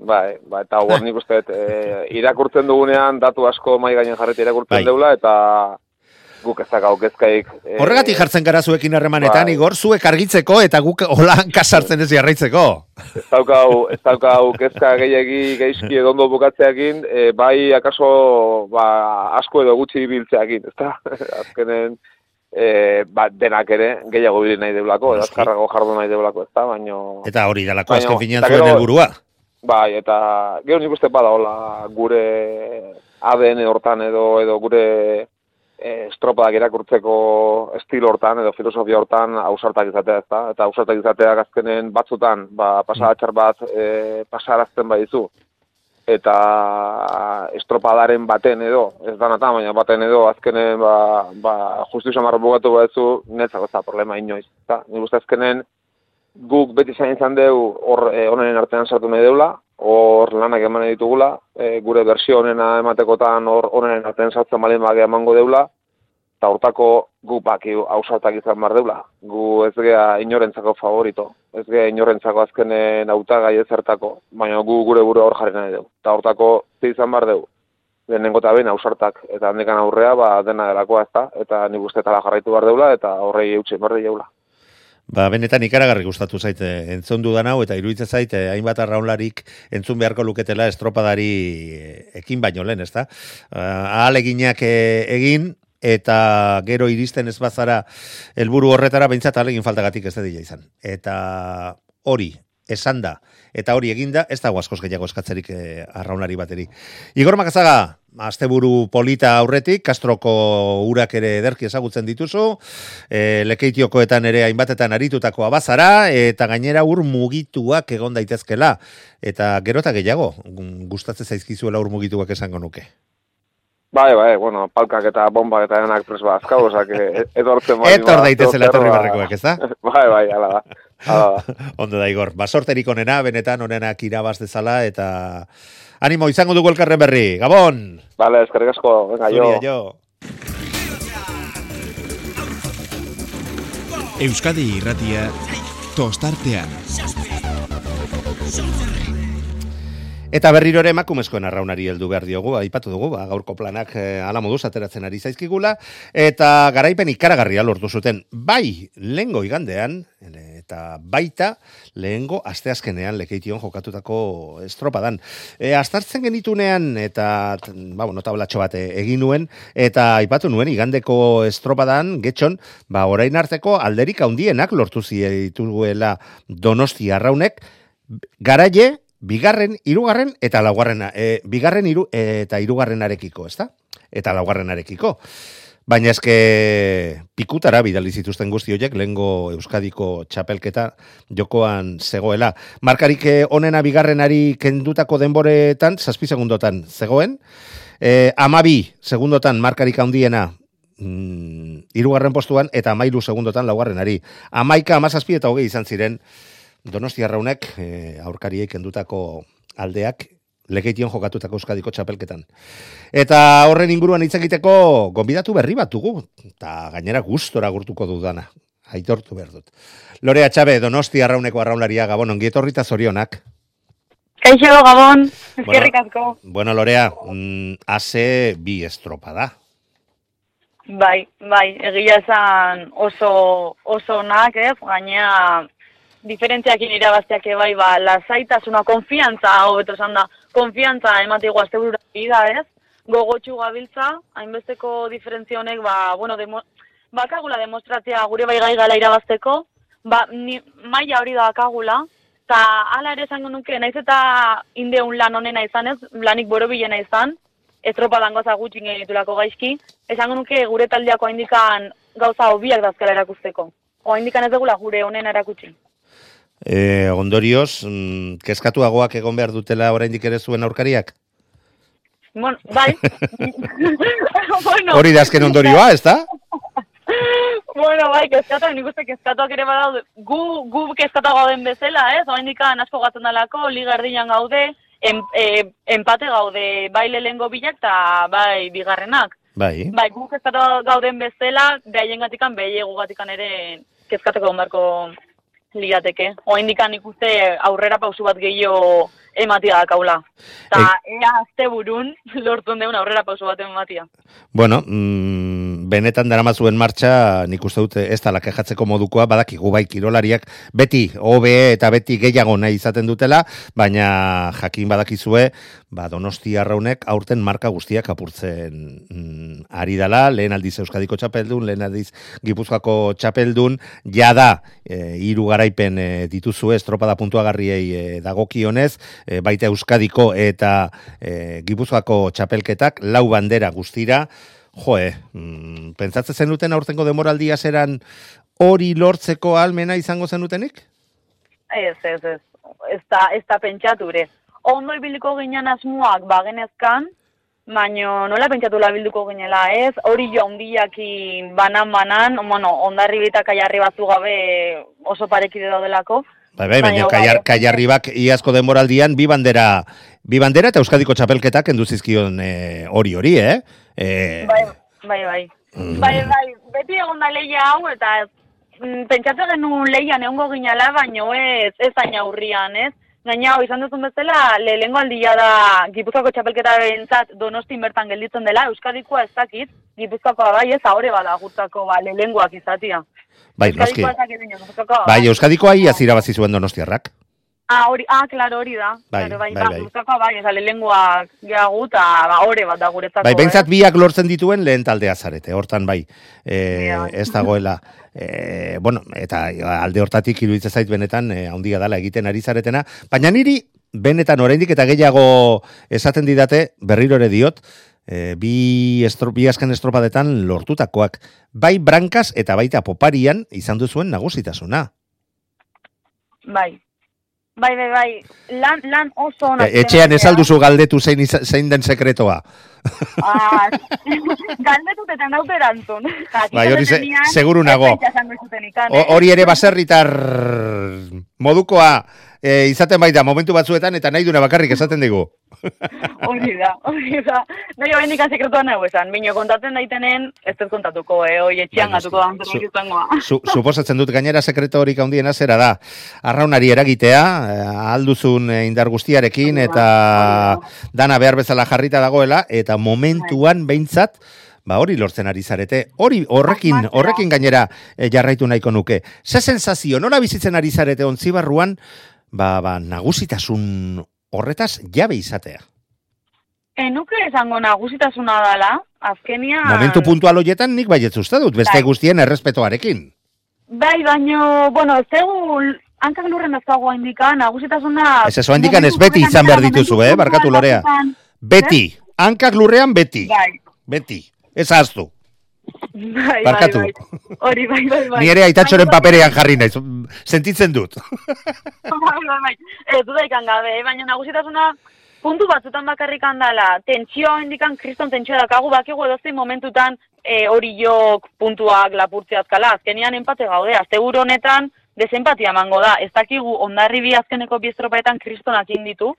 Bai, bai, eta hor <laughs> nik uste, e, irakurtzen dugunean datu asko mai gainen jarreti irakurtzen Bai. deula, eta guk ezak hau kezkaik... e, Horregatik jartzen gara zuekin harremanetan, bai. Igor, zuek argitzeko eta guk holan <laughs> kasartzen ez jarraitzeko. Ez daukau, ez daukau kezka gehiagi geizki edo ondo bukatzeakin, e, bai akaso ba, asko edo gutxi biltzeakin, ezta? <laughs> Azkenen e, ba, denak ere gehiago bili nahi deulako, edo azkarrago jardu nahi deulako, ezta? Baino, Eta hori dalako Baina, azken finean zuen helburua. bai, eta gero nik uste bada hola gure ADN hortan edo edo gure estropadak irakurtzeko estilo hortan edo filosofia hortan ausartak izatea, ezta? Eta ausartak izateak azkenen batzutan, ba, pasadatxar bat e, pasarazten badizu, eta estropadaren baten edo, ez da nata, baina baten edo, azkenen, ba, ba justizia marro bugatu badizu, netzako ez da problema inoiz. Eta, nik uste azkenen, guk beti zain izan deu hor honen artean sartu nahi deula, hor lanak eman ditugula, e, gure bersio honena ematekotan hor honen artean sartzen balin bagia emango deula, eta hortako gu baki hausartak izan bar deula. Gu ez gea inorentzako favorito, ez gea inorentzako azkenen hautagai ezertako, baina gu gure buru hor jarri nahi dugu. Eta hortako ze izan bar dugu, lehenengo eta behin hausartak, eta handikan aurrea ba, dena delakoa ez da, eta nik uste jarraitu bar deula, eta horrei eutxe bar deula. Ba, benetan ikaragarri gustatu zaite entzun dudan hau, eta iruditzen zaite hainbat arraunlarik entzun beharko luketela estropadari eh, ekin baino lehen, ezta? Eh, egin, eta gero iristen ez bazara helburu horretara behintzat alegin faltagatik ez da dila izan. Eta hori, esan da, eta hori eginda, ez dago askoz gehiago eskatzerik eh, arraunlari bateri. Igor Makazaga, asteburu polita aurretik, Kastroko urak ere ederki ezagutzen dituzu, e, lekeitiokoetan ere hainbatetan aritutako abazara, eta gainera ur mugituak egon daitezkela. Eta gero eta gehiago, gustatzen zaizkizuela ur mugituak esango nuke. Bai, bai, bueno, palkak eta bombak eta denak pres bazkau, osak <laughs> edortzen bali. Etor daitezela etorri barrekoak, ez da? <laughs> Bai, bai, ala da. Da. <laughs> Ondo da, Igor. Basorterik onena, benetan onenak irabaz dezala, eta animo izango dugu elkarren berri. Gabon! Vale, eskerrik asko, venga, jo. Zuria, jo. Euskadi irratia tostartean. Eta berriro ere emakumezkoen arraunari heldu behar diogu, aipatu dugu, ba, gaurko planak e, ala moduz ateratzen ari zaizkigula, eta garaipen ikaragarria lortu zuten, bai, lehengo igandean, eta baita, lehengo asteazkenean lekeition jokatutako estropadan. E, astartzen genitunean, eta, ba, bueno, tablatxo bat egin nuen, eta aipatu nuen, igandeko estropadan, getxon, ba, orain arteko alderik handienak lortu zituela donosti arraunek, garaie, bigarren, hirugarren eta laugarrena. E, bigarren hiru eta hirugarrenarekiko, ezta? Eta laugarrenarekiko. Baina eske pikutara bidali zituzten guzti horiek lehengo Euskadiko txapelketa jokoan zegoela. Markarik eh, onena bigarrenari kendutako denboretan, zazpi segundotan zegoen. E, amabi segundotan markarik handiena mm, irugarren postuan eta amairu segundotan laugarrenari. Amaika, amazazpi eta hogei izan ziren Donostia raunek e, aurkariei kendutako aldeak legeition jokatutako euskadiko txapelketan. Eta horren inguruan hitz egiteko gonbidatu berri bat dugu, eta gainera gustora gurtuko dudana. Aitortu behar dut. Lorea Txabe, Donostia rauneko arraunlaria Gabon, ongietorrita zorionak. Kaixo, Gabon, ezkerrik asko. Bueno, bueno, Lorea, mm, ase bi estropa da. Bai, bai, egia esan oso, oso nak, ez, gainea diferentziakin irabazteak bai, ba, lasaitasuna, konfiantza, hau beto esan da, konfiantza emate guazte burura bida, ez? Gogotxu gabiltza, hainbesteko diferentzia honek, ba, bueno, demo, bakagula demostratzea gure bai gai gala irabazteko, ba, ni, maia hori da bakagula, eta ala ere esango nuke, naiz eta indeun lan honena izan ez, lanik borobilena izan, ez tropa dangoza gutxin genitulako gaizki, esango nuke gure taldeako indikan gauza hobiak dazkala erakusteko. Oa indikan ez dugula gure honen erakutsi. E, ondorioz, mm, kezkatuagoak egon behar dutela oraindik ere zuen aurkariak? Bueno, bai. <laughs> bueno. Hori da azken ondorioa, ez da? bueno, bai, kezkatuak, nik uste kezkatuak ere badaude, gu, gu kezkatuak gauden bezala, ez? Oa indikan asko gatzen dalako, liga erdian gaude, en, e, empate gaude, bai lehengo bilak eta bai bigarrenak. Bai. Bai, gu kezkatuak gauden bezala, behaien gatikan, behaiegu gatikan ere kezkatuak ondarko liateke. Oa indikan ikuste aurrera pausu bat gehiago ematia dakaula. Ta e... ea azte burun lortu deun aurrera pausu bat ematia. Bueno, mm, benetan dara zuen martxa, nik uste dute ez talak ejatzeko modukoa, badakigu bai kirolariak beti OBE eta beti gehiago nahi izaten dutela, baina jakin badakizue, ba, donosti arraunek aurten marka guztiak apurtzen mm, ari dala, lehen aldiz Euskadiko txapeldun, lehen aldiz Gipuzkoako txapeldun, jada e, iru garaipen e, dituzue estropada puntuagarriei e, dagokionez, e, baita Euskadiko eta e, Gipuzkoako txapelketak, lau bandera guztira, joe, mm, pentsatzen zenuten aurtengo demoraldia zeran hori lortzeko almena izango zenutenik? Ez, ez, ez. Ez da, ez da pentsatu, ondo ibiliko ginen asmoak bagenezkan, baino nola pentsatu labilduko ginela, ez? Hori jo handiakin banan-banan, bueno, ondarri bita kaiarri batzu gabe oso parekide daudelako. Bai, bai, baina kaiar, kaiarri bak iazko denboraldian bi bandera, bi bandera eta Euskadiko txapelketak enduzizkion eh, hori hori, eh? E... Bai, bai, bai. Mm. Bai, bai, beti egon da leia hau eta mm, pentsatu genuen leian egongo ginala, baino ez, ez aina hurrian, ez? Gaina, izan duzun bezala, lehengo aldia da Gipuzkoako txapelketa bentzat donosti bertan gelditzen dela, Euskadikoa ez dakit, Gipuzkoakoa bai ez ahore bada gurtako ba, lehengoak izatia. Bai, noski. Bai, Euskadikoa ia zirabazi zuen donostiarrak. Ah, hori, ah, claro, hori da. Bai, bai, bai. bai, bai. bai, eza lehengoak geagu eta ba, hore bat da guretzako. Bai, bentsat eh? biak lortzen dituen lehen taldea zarete, hortan bai, e, ez dagoela. E, bueno, eta alde hortatik iruditzen zait benetan, e, handia dala egiten ari zaretena, baina niri benetan oraindik eta gehiago esaten didate, berriro ere diot, e, bi, estro, bi asken estropadetan lortutakoak, bai brankas eta baita poparian izan duzuen nagusitasuna. Bai, Bai, bai, bai, lan, lan oso ona. E, etxean ez alduzu galdetu zein, zein den sekretoa. Ah, <laughs> galdetu eta naute erantzun. Bai, hori ze, seguru nago. Hori ere baserritar modukoa e, izaten baita momentu batzuetan eta nahi duna bakarrik esaten digu. Hori da, hori da. Nahi hori nik sekretua nahi esan. Bino kontatzen daitenen, ez dut kontatuko, eh? Hoi etxean Bai, gatuko noski. da, izangoa. Su, suposatzen dut gainera sekreto horik handiena zera da. Arraunari eragitea, eh, alduzun eh, indar guztiarekin eta dana behar bezala jarrita dagoela eta momentuan behintzat ba hori lortzen ari zarete. Hori horrekin horrekin gainera eh, jarraitu nahiko nuke. Ze sensazio nola bizitzen ari zarete ontzibarruan ba, ba nagusitasun horretaz jabe izatea. E, nuke esango nagusitasuna dela, azkenia... Momentu puntual hoietan nik baietz uste dut, beste Bai. guztien errespetoarekin. Bai, baino, bueno, ez dugu hankak lurren dazkago indika, nagusitasuna... Ez eso indikan ez beti izan behar dituzu, eh, barkatu lorea. Beti, hankak lurrean beti. Bai, Beti. Ez ahaztu. Bai, Barkatu. bai, bai. Hori, bai, bai, bai. Ni ere aitatxoren paperean jarri naiz. Sentitzen dut. <laughs> Bai, bai, bai. Ez du daikan gabe, eh? baina nagusitasuna puntu batzutan bakarrik handala. Tentsio indikan, kriston tentsio dakagu, bakigu edozein momentutan e, hori jok puntuak lapurtzeazkala. Azkenian empate gaude, asteburu honetan desempatia emango da. Ez dakigu ondarri bi azkeneko bi estropaetan kristonak inditu.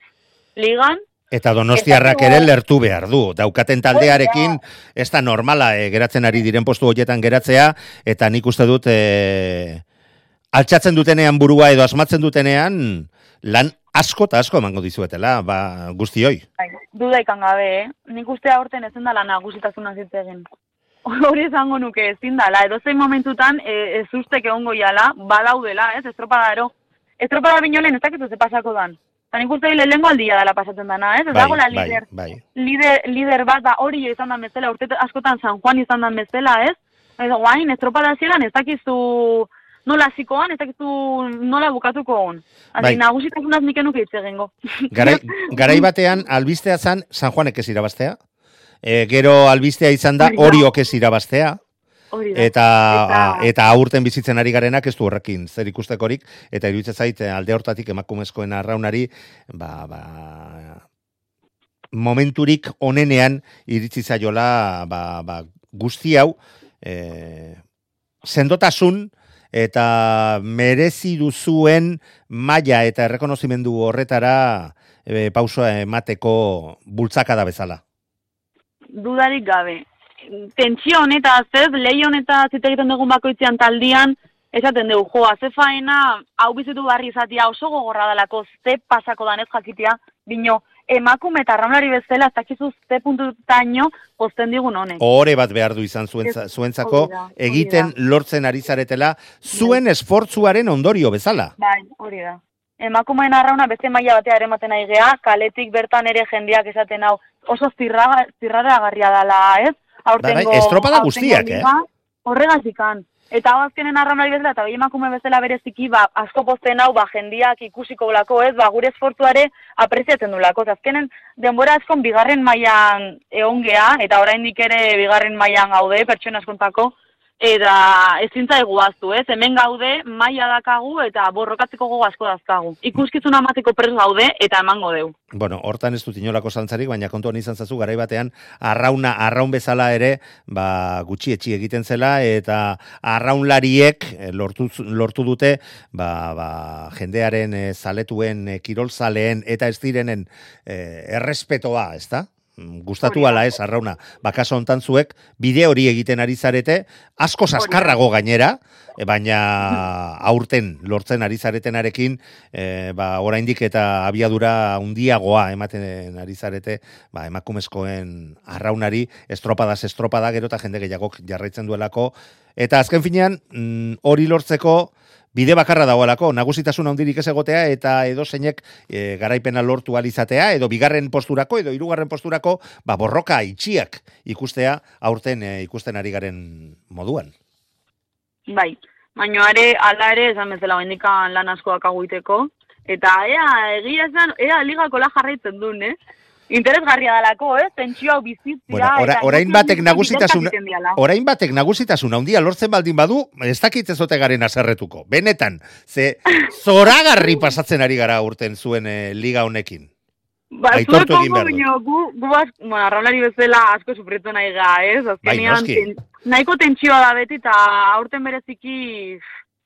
Ligan, Eta donostiarrak ere lertu behar du. Daukaten taldearekin, ez da normala eh, geratzen ari diren postu horietan geratzea, eta nik uste dut eh, altxatzen dutenean burua edo asmatzen dutenean, lan asko eta asko emango dizuetela, ba, guztioi. bai, dudaikan gabe, eh? Nik uste aurten ezin dala nagusitasuna hitz egin. <laughs> Hori esango nuke ezin dala, edozein momentutan e, ez ustek egongo jala, badaudela, ez, estropada ero. Estropada binolen ez dakitu ze pasako dan. Eta nik uste lehenko aldia dela pasatzen dana, ez? Ez dagoela bai, lider, bai. lider, lider bat, ba, hori izan da bezala, urte askotan San Juan izan da bezala, ez? Ez guain, estropada hasieran ez dakizu nola hasikoan, ez dakizu nola bukatuko hon. Bai. Bai. Nagusitasunaz nik enuke hitz egingo. Garai, <laughs> garai batean albistea zan San Juanek ez irabaztea. E, gero albistea izan da Hori da. Oriok ez irabaztea. Eta, Eta- eta aurten bizitzen ari garenak ez du horrekin zer ikustekorik, eta iruditzen zait eh, alde hortatik emakumezkoen arraunari, ba, ba, momenturik onenean iritsi zaiola ba, ba, guzti hau e, sendotasun eta merezi duzuen maila eta errekonozimendu horretara e, pausoa emateko bultzakada bezala. dudarik gabe. Tentsio honetaz, ez, lehi honetaz hitz egiten dugun bakoitzean taldian, esaten dugu, jo, ze faena, hau bizitu barri izatia oso gogorra dalako, ze pasako dan ez jakitia, bino, emakume eta arraunlari bezala, ez dakizu ze puntutaino posten digun honek. Ohore bat behar du izan Ez, zuentzako, egiten da. lortzen ari zaretela, zuen esfortzuaren ondorio bezala. Bai, hori da. Emakumeen arrauna beste maila batea erematen nahi gea, kaletik bertan ere jendeak esaten hau oso zirra, zirraragarria dala, ez? Aurtengo, Bai, estropada aurtengo guztiak, eh? liga, Horregazikan. Eta hau azkenen arraunari bezala, eta bai emakume bezala bereziki, ba, asko posten hau, ba, jendiak ikusiko lako, ez, ba, gure esfortzuare apreziatzen du lako. Azkenen, denbora askon bigarren mailan egon eta oraindik ere bigarren mailan gaude, pertsona askontako, eta ezin zaigu aztu, ez? Hemen gaude, maila dakagu eta borrokatzeko gogo asko dazkagu. Ikuskizuna amateko pres gaude eta emango deu. Bueno, hortan ez dut inolako zantzarik, baina kontuan izan zazu garai batean arrauna arraun bezala ere, ba, gutxi etxi egiten zela eta arraunlariek eh, lortu lortu dute ba, ba, jendearen eh, zaletuen eh, kirolzaleen eta ez direnen eh, errespetoa, ezta? Mm, Gustatu ala ez arrauna. Ba, kaso hontan zuek bide hori egiten ari zarete, asko azkarrago gainera, e, baina aurten lortzen ari zaretenarekin, e, ba, oraindik eta abiadura handiagoa ematen ari zarete, ba, emakumezkoen arraunari estropadas estropada gero eta jende gehiagok jarraitzen duelako. Eta azken finean, mm, hori lortzeko bide bakarra dagoelako, nagusitasun handirik ez egotea eta edo zeinek e, garaipena lortu alizatea, edo bigarren posturako, edo hirugarren posturako, ba, borroka itxiak ikustea aurten e, ikusten ari garen moduan. Bai, baina are, ala ere, esan bezala bendikan lan asko dakaguiteko. Eta ea, egia esan, ea ligako la jarraitzen duen, eh? Interesgarria dalako, eh? Tentsio hau bizitzia. Bueno, ora, orain batek nagusitasun orain batek nagusitasun handia lortzen baldin badu, ez dakit ez ote garen aserretuko. Benetan, ze zoragarri pasatzen ari gara urten zuen e, liga honekin. Ba, aitortu egin behar du. baina gu, gu bueno, arraunlari bezala asko sufritu nahi ga, ez? Bai, Azkenean, ten- nahiko tentsioa da beti, eta aurten bereziki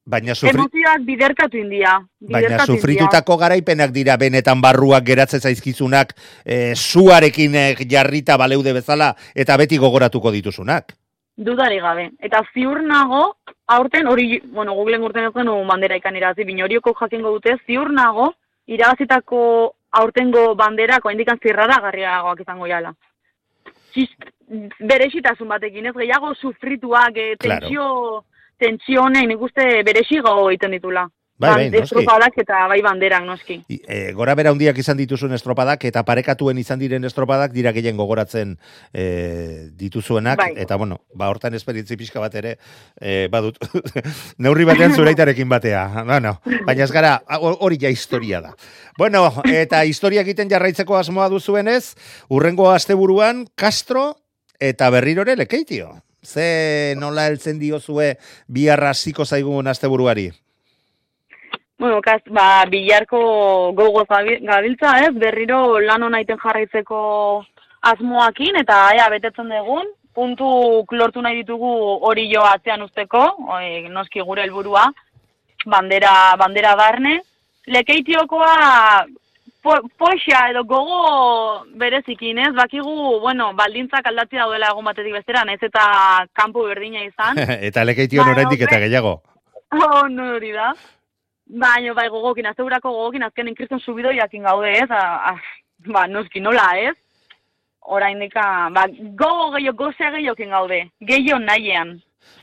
Baina, sufri, Emozioak biderkatu india. baina biderkatu india. sufritutako garaipenak dira benetan barruak geratzen zaizkizunak e, zuarekin eh, jarrita baleude bezala eta beti gogoratuko dituzunak. Dudari gabe. Eta ziur nago, aurten, hori, bueno, Googleen urten ez genuen bandera ikan irabazi, binorioko jakingo dute, ziur nago, irabazitako aurtengo banderako indikan zirrara garriagoak izango jala. Txiz, berexitasun batekin, ez gehiago sufrituak, e, Claro. Tentsio, honen ikuste berexigo egiten ditula. Bai, bai, noski. estropadak eta bai banderak noski. I- E, gora bera handiak izan dituzuen estropadak eta parekatuen izan diren estropadak dira gehien gogoratzen e, dituzuenak Bai. eta bueno, ba hortan esperientzi pixka bat ere e, badut <laughs> neurri batean zureitarekin batea. Bueno, baina ez gara ho- hori ja historia da. Bueno, eta historia egiten jarraitzeko asmoa duzuenez, urrengo asteburuan Castro eta berrirore lekeitio. Ze nola heltzen diozue biharra hasiko zaigun asteburuari? Bueno, kas, ba, bilarko gogoz gabi- gabiltza, ez? Berriro lan hona iten jarraitzeko asmoakin, eta ea, betetzen dugun, puntu lortu nahi ditugu hori jo atzean usteko, oi, noski gure helburua, bandera, bandera barne. Lekeitiokoa po, poxa edo gogo berezikin, ez? Bakigu, bueno, baldintzak aldatzi daudela egun batetik bestera, naiz eta kanpo berdina izan. <laughs> eta lekeition Bai, oraindik eta gehiago. <laughs> Oh, no hori da. Baina, bai, gogokin, aztegurako gogokin azkenen kriston subidoiakin gaude, ez? A, a, ba, noski, nola, ez? Orain dika, ba, gogo gehiago, gozea gehiokin gaude. Gehiago nahian.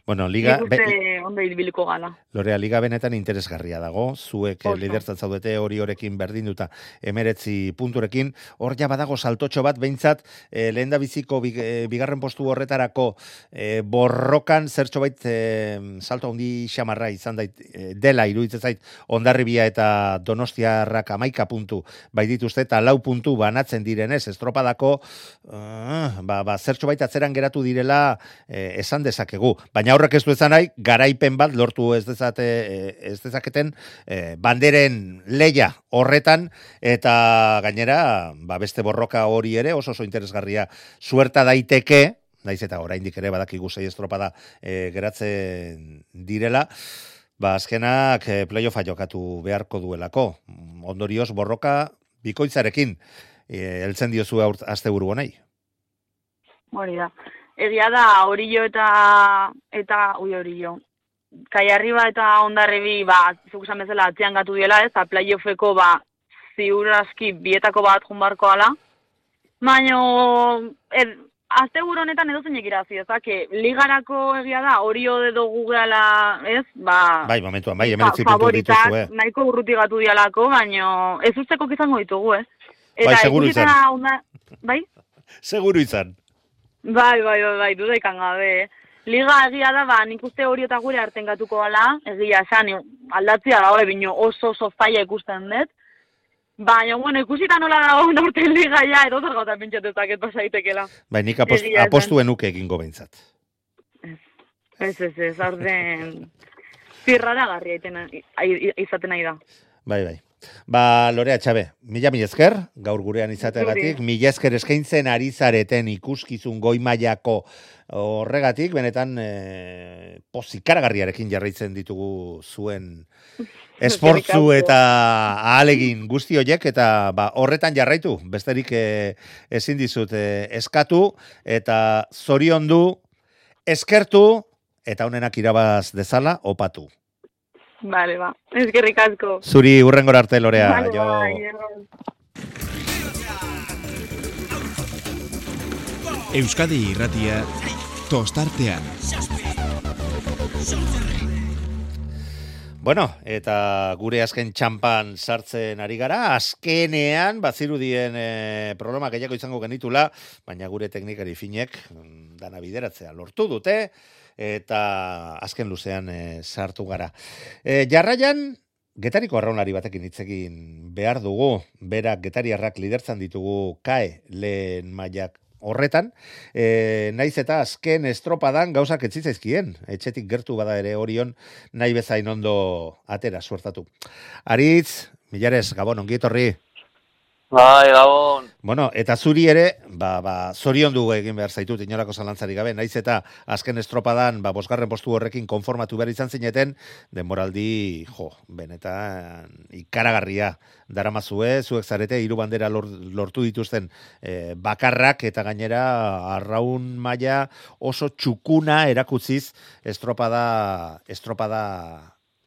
Bueno, liga, Nik be, uste ondo ibiliko gala. Lorea, liga benetan interesgarria dago, zuek Oso. lidertzat zaudete hori horekin berdinduta emeretzi punturekin, hor ja badago saltotxo bat, behintzat, e, lehen da biziko big, eh, bigarren postu horretarako eh, borrokan zertxo bait e, salto handi xamarra izan dait, eh, dela iruditzen zait ondarribia eta donostiarrak amaika puntu bai dituzte eta lau puntu banatzen direnez, estropadako uh, ba, ba, zertxo bait atzeran geratu direla eh, esan dezakegu. Baina horrek ez du ezan nahi, garaipen bat lortu ez dezate eh, ez dezaketen eh, banderen leia horretan eta gainera ba, beste borroka hori ere oso oso interesgarria suerta daiteke, naiz eta oraindik ere badakigu sei estropada eh, geratzen direla, ba azkenak eh, playoffa jokatu beharko duelako. Ondorioz borroka bikoitzarekin eh, heltzen diozu aur- asteburu honei. Hori da. Egia da, orillo eta, eta, ui, orillo. Kai arriba eta ondarribi, ba, zuk esan bezala atzean gatu diela, ez, eta playoffeko, ba, ziur aski bietako bat junbarko ala. Baina, ed, azte honetan edo zeinek irazi, ezake, ligarako egia da, orio edo gugeala, ez, ba, Bai, momentuan, bai, emeretzi fa- puntu favoritak dituzue. nahiko urruti gatu dialako, baina ez usteko izango ditugu, eh? Bai, seguru ikusita izan. onda- bai? Seguru izan. Bai, bai, bai, bai, duda ikan gabe. Liga egia da, ba, nik uste hori eta gure arten gatuko gala, egia esan, aldatzia da, bai, bino oso oso faia ikusten dut. Baina, bueno, ikusita nola dago norten liga ja, edo zer gauta pintxatezaket pasaitekela. Bai, nik apost, Egia apostuen nuke egingo behintzat. Ez, ez, ez, orden zirrara garria izaten nahi da. Bai, bai. Ba, Lorea Txabe, mila mila esker, gaur gurean izateagatik, mila esker eskaintzen ari zareten ikuskizun goi mailako horregatik, benetan e, pozikaragarriarekin jarraitzen ditugu zuen <laughs> esportzu eta ahalegin guzti horiek, eta ba, horretan jarraitu, besterik e, ezin dizut e, eskatu, eta zoriondu, eskertu, eta honenak irabaz dezala, opatu. Vale, ba, eskerrik asko. Zuri urrengor arte, Lorea. Vale, jo... bai. Euskadi irratia tostartean. Bueno, eta gure azken txampan sartzen ari gara, azkenean, bazirudien e, problema gehiago izango genitula, baina gure teknikari finek mm, dana bideratzea lortu dute, eta azken luzean e, sartu gara. E, jarraian, Getariko arraunlari batekin hitzekin behar dugu, berak getariarrak lidertzan ditugu kae lehen mailak horretan, e, naiz eta azken estropadan gauzak etzitzaizkien, etxetik gertu bada ere orion nahi bezain ondo atera suertatu. Aritz, milares, gabon, ongi etorri. Bai, gabon. Bueno, eta zuri ere, ba, ba, zorion dugu egin behar zaitut, inolako zalantzari gabe, naiz eta azken estropadan, ba, bosgarren postu horrekin konformatu behar izan zineten, denboraldi, jo, benetan, ikaragarria daramazue, zuek zarete, hiru bandera lor, lortu dituzten eh, bakarrak, eta gainera, arraun maila oso txukuna erakutziz estropada, estropada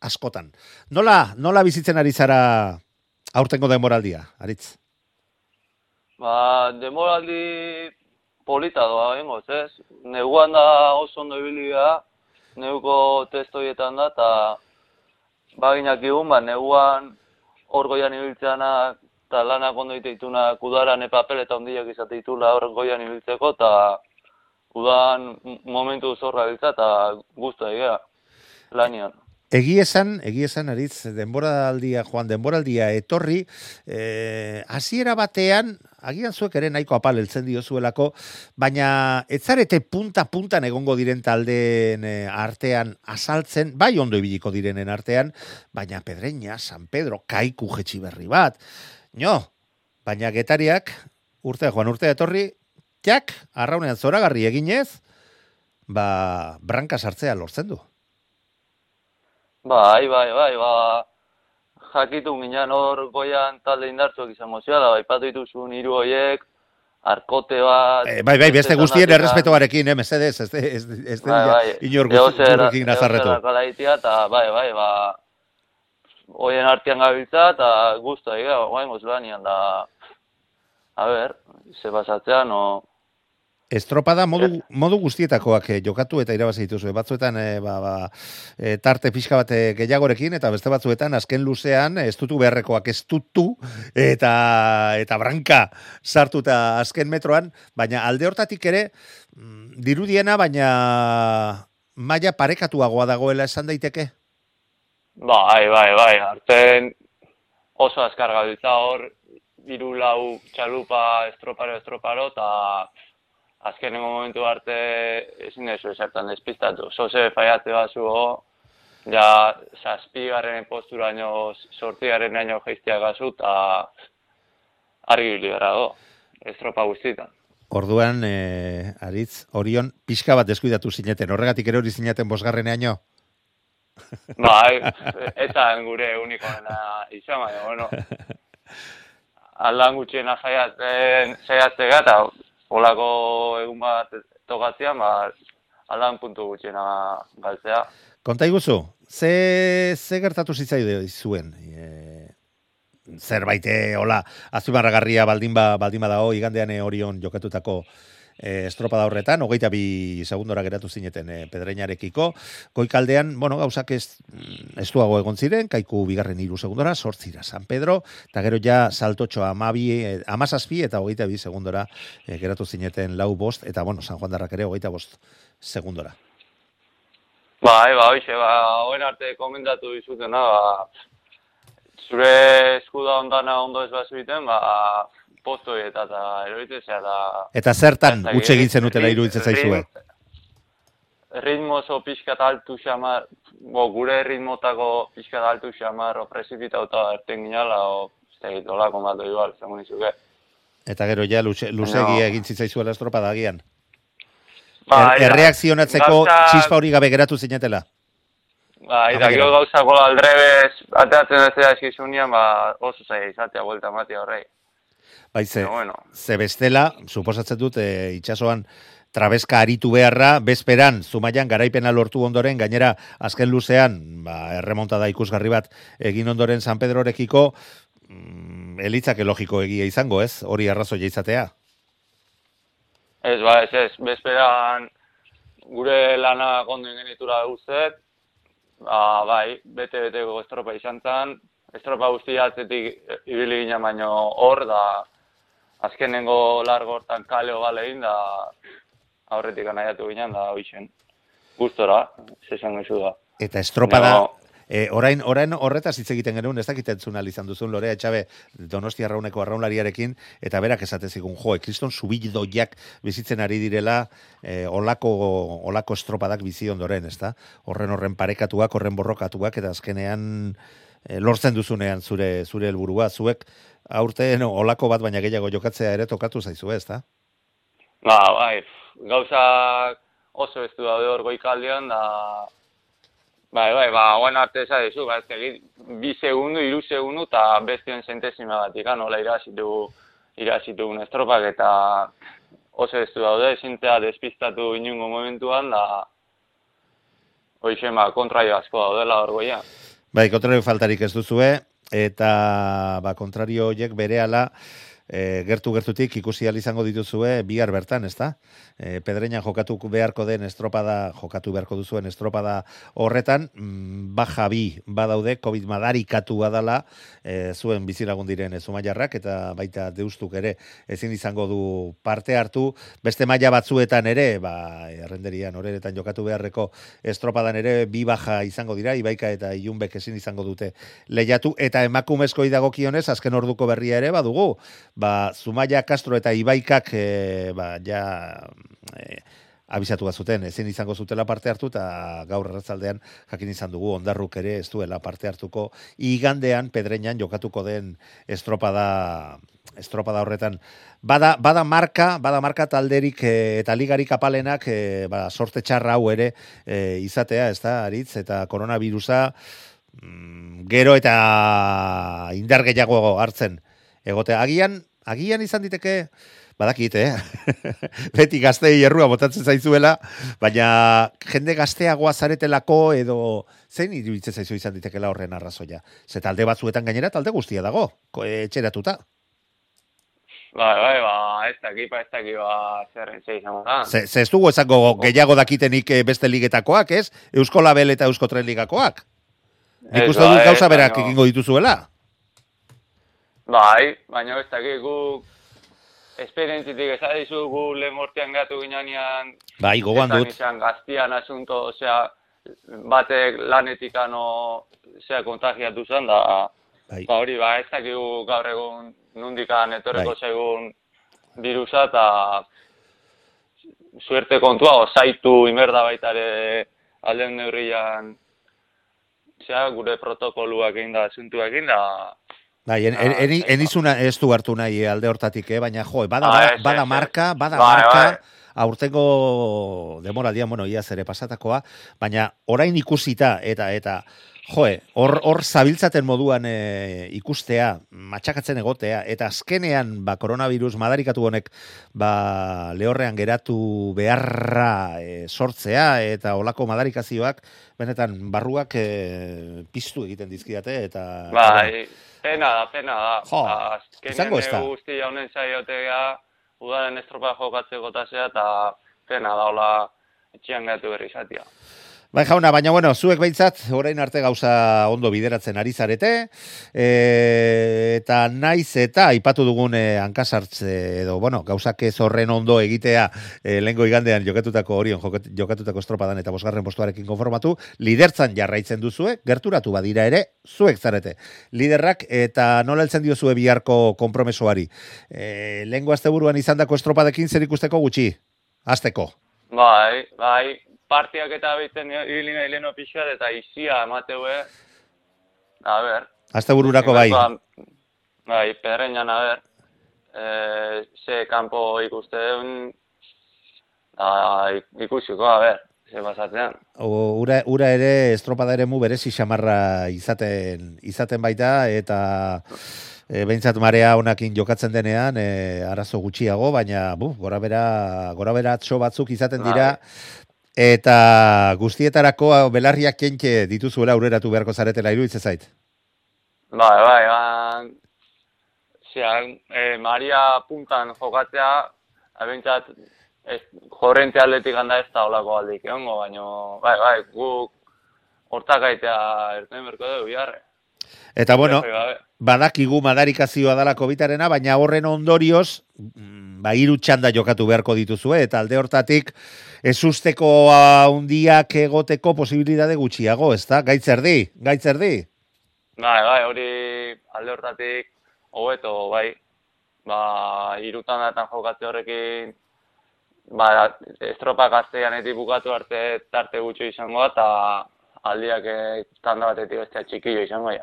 askotan. Nola, nola bizitzen ari zara aurtengo denboraldia, aritz? Ba, demoraldi polita doa bengoz, ez? Neguan da oso ondo ibili da, neuko testoietan da, eta baginak egun, ba, neguan hor goian ibiltzeana, eta lanak ondo iteituna kudaran epapel eta ondiak izate ditula hor goian ibiltzeko, eta udan momentu zorra biltza, eta guztu egia, lanian. Egi esan, egi esan, aritz, denboraldia, joan, denboraldia etorri, eh, hasiera batean, agian zuek ere nahiko apal heltzen diozuelako, baina etzarete punta-puntan egongo diren taldeen eh, artean asaltzen, bai ondo ibiliko direnen artean, baina Pedreña, San Pedro, kaiku jetxi berri bat. No, baina getariak, urte, joan urte etorri, jak, arraunean zoragarri eginez, ba, branka sartzea lortzen du. Bai, bai, bai, ba, jakitu ginen hor goian talde indartzuak izango ziala, bai, patu dituzun hiru hoiek, arkote bat... Eh, bai, bai, beste guztien errespetoarekin, eh, mesedez, ez, ez, ez, bai, bai, inor guztiekin nazarretu. eta bai, bai, ba, hoien artean gabiltza, eta guztu egia, guain gozulanian, da, a ber, ze basatzea, no, Estropada modu, modu guztietakoak eh, jokatu eta irabazi dituzue. Batzuetan eh, ba, ba, eh, tarte pixka bat eh, gehiagorekin eta beste batzuetan azken luzean ez dutu beharrekoak ez dutu eta, eta branka sartuta azken metroan, baina alde hortatik ere mm, dirudiena, baina maila parekatuagoa dagoela esan daiteke. bai, bai, bai, hartzen oso azkar gabiltza hor, hiru lau txalupa estroparo estroparo, eta azkenengo momentu arte ezin dezu esertan despistatu. Zoze faiate bazu ho, ja zazpigarren posturaino, sortigarren aino geiztia gazu, eta argi bili gara do, estropa guztietan. Orduan, eh, aritz, orion, pixka bat deskuidatu zineten, horregatik erori zineten bosgarreneaino. <laughs> Bai, etan gure unikoena izan, baina, bueno, <laughs> aldan gutxiena saiatzen, saiatzea, eta olako egun bat tokatzean, ba, aldan puntu gutxiena galtzea. Konta iguzu, ze, ze gertatu zitzaide zuen? E, zerbait, eh, hola, azumarragarria baldin ba, baldin badago, igandean eh, orion jokatutako e, estropada horretan, hogeita bi segundora geratu zineten e, pedreinarekiko, goikaldean, bueno, gauzak ez, ez duago egon ziren, kaiku bigarren hiru segundora, sortzira San Pedro, eta gero ja saltotxo amabi, e, amazazpi eta hogeita bi segundora e, geratu zineten lau bost, eta bueno, San Juan Darrak ere hogeita bost segundora. Bai, ba, hoxe, ba, hoen arte komentatu dizutena, ba, zure eskuda ondana ondo ez bat zuiten, ba, posto eta eta eroitzea da... Eta zertan utxe egin zenutela iruditzen zaizue? Ritmo oso pixkat altu xamar, bo, gure ritmotako pixkat altu xamar, o precipitauta erten ginala, o, ez da egit, olako bat igual, zango nizuke. Eta gero ja luze, luzegi No. egin zitzaizuela estropada agian. Ba, Er, erreakzionatzeko gauza- txispa hori gabe geratu zinetela. Ba, eta gero gauzako aldrebez, ateratzen ez da eskizunean, ba, oso zaila izatea, buelta matia horrei. Bai, ze, Pero bueno. ze bestela, suposatzen dut, e, itxasoan trabeska aritu beharra, bezperan, zumaian garaipena lortu ondoren, gainera azken luzean, ba, erremontada ikusgarri bat egin ondoren San Pedrorekiko, mm, elitzake logiko egia izango, ez? Hori arrazoia izatea. Ez, ba, ez, ez, bezperan gure lana gonden genitura guztet, ba, bai, bete-beteko estropa izan zen, estropa guztia atzetik ibili ginen baino hor, da azkenengo largo hortan kaleo gale egin, da aurretik anaiatu ginen, da hoixen. Gustora, zesan gizu da. Eta estropada, No. e, orain, orain horretaz hitz egiten genuen, ez dakit entzun izan duzun, Lorea Etxabe, Donosti arrauneko arraunlariarekin, eta berak esate zigun, jo, kriston subildoiak bizitzen ari direla, e, olako, olako estropadak bizi ondoren, ezta? Horren horren parekatuak, horren borrokatuak, eta azkenean lortzen duzunean zure zure helburua zuek aurten olako bat baina gehiago jokatzea ere tokatu zaizu, ez da? Ba, bai, gauzak oso ez du daude hor goikaldean, da... Bai, bai, ba, oen arte esan dizu, ba, ez bi segundu, iru segundu, eta bestien zentesima bat ikan, nola irazitu, irazitu estropak, eta oso ez du daude, ezintzea despistatu inungo momentuan, da... Hoxe, ba, kontraio asko daudela hor goia. Bai, kontrario faltarik ez duzue, eta ba, kontrario horiek berehala e, gertu gertutik ikusi ahal izango dituzue bihar bertan, ezta? E, Pedreña jokatu beharko den estropada, jokatu beharko duzuen estropada horretan, mm, baja bi badaude, COVID madarikatu badala, e, zuen bizilagun diren zumaiarrak, eta baita deustuk ere ezin izango du parte hartu, beste maila batzuetan ere, ba, errenderian horretan jokatu beharreko estropadan ere, bi baja izango dira, ibaika eta ilunbek ezin izango dute lehiatu, eta emakumezko idagokionez, azken orduko berria ere, badugu, ba, Zumaia Castro eta Ibaikak e, ba, ja e, abisatu zuten ezin izango zutela parte hartu eta gaur erratzaldean jakin izan dugu ondarruk ere ez duela parte hartuko. Igandean pedreñan jokatuko den estropada estropada horretan. Bada, bada marka bada marka talderik e, eta ligarik apalenak e, ba, sorte txarra hau ere e, izatea ez da aritz? Eta koronavirusa mm, gero eta indar gehiago hartzen egote agian agian izan diteke badakit, eh? <laughs> Beti gaztei errua botatzen zaizuela, baina jende gazteagoa zaretelako edo zein iruditzen zaizu izan ditekela horren arrazoia. Ze talde batzuetan gainera talde guztia dago, etxeratuta. Bai, bai, ba, ez daki, ba, ez daki, ba, zer entzei izango da. Ze, ze ez dugu esango gehiago dakitenik eh, beste ligetakoak, ez? Eusko Label eta Eusko Tren ligakoak. Nik uste dut gauza berak egingo dituzuela. Bai, baina ez dakik guk esperientzitik ez adizu gu lehen mortian gatu ginean Bai, gogoan dut. Izan gaztian asunto, osea, batek lanetik ano, osea, kontagiatu zen, da, bai. ba hori, ba, ez dakigu gaur egun nundikan etorreko bai. segun virusa, eta suerte kontua, osaitu imerda baitare alden neurrian, osea, gure protokoluak egin da, asuntuak egin da, Bai, en, en, en, en izuna ez du hartu nahi alde hortatik, eh? baina jo, bada, ba, bada, bada marka, bada bai, marka, bai. aurtengo demoraldian, bueno, ia zere pasatakoa, baina orain ikusita eta eta joe, hor, hor zabiltzaten moduan e, ikustea, matxakatzen egotea, eta azkenean, ba, koronavirus madarikatu honek, ba, lehorrean geratu beharra e, sortzea, eta olako madarikazioak, benetan, barruak e, piztu egiten dizkiate, eta... Bai, Pena da, pena da. Jo, izango ez da. Guzti jaunen saiotea, udaren estropa jokatzeko tasea, eta pena da, hola, etxian gaitu berri izatea. Bai jauna, baina bueno, zuek behintzat, orain arte gauza ondo bideratzen ari zarete, e, eta naiz eta aipatu dugun e, hankasartze edo, bueno, gauzak ez horren ondo egitea e, lengo igandean jokatutako orion, jokatutako estropadan eta bosgarren postuarekin konformatu, lidertzan jarraitzen duzue, gerturatu badira ere, zuek zarete. Liderrak eta nola eltzen diozue biharko kompromesoari. E, lengo azte buruan izan dako estropadekin zer ikusteko gutxi? Azteko. Bai, bai, partiak eta biten ibili nahi leheno pixat eta izia emateue. A ber. Azte bururako bai. Bai, pedreñan, a ber. E, ze kanpo ikuste duen, ikusiko, a ber. Ze pasatzean. ura, ura ere estropada ere mu berezi xamarra izaten, izaten baita eta e, behintzat marea honakin jokatzen denean e, arazo gutxiago, baina bu, gora bera, gora bera atxo batzuk izaten dira, bai. Eta guztietarako belarriak kenke dituzuela aurreratu beharko zaretela iruditzen zait. Bai, bai, bai. Zean, e, Maria puntan jokatzea, abentzat, jorrente atletik handa ez da olako aldik, ongo, baina, bai, bai, guk hortak aitea erten berko dugu, jarre. Eta bueno, badakigu madarikazioa dala COVID-arena, baina horren ondorioz, ba, iru txanda jokatu beharko dituzue, eta alde hortatik, ez usteko hundiak egoteko posibilitate gutxiago, ez da? Gaitzer di, gaitzer di? Bai, bai, hori alde hortatik hobeto, bai, ba, irutan datan jokatze horrekin, ba, estropa gaztean eti bukatu arte tarte gutxo izango eta aldiak tanda batetik bestea txikillo izango ja.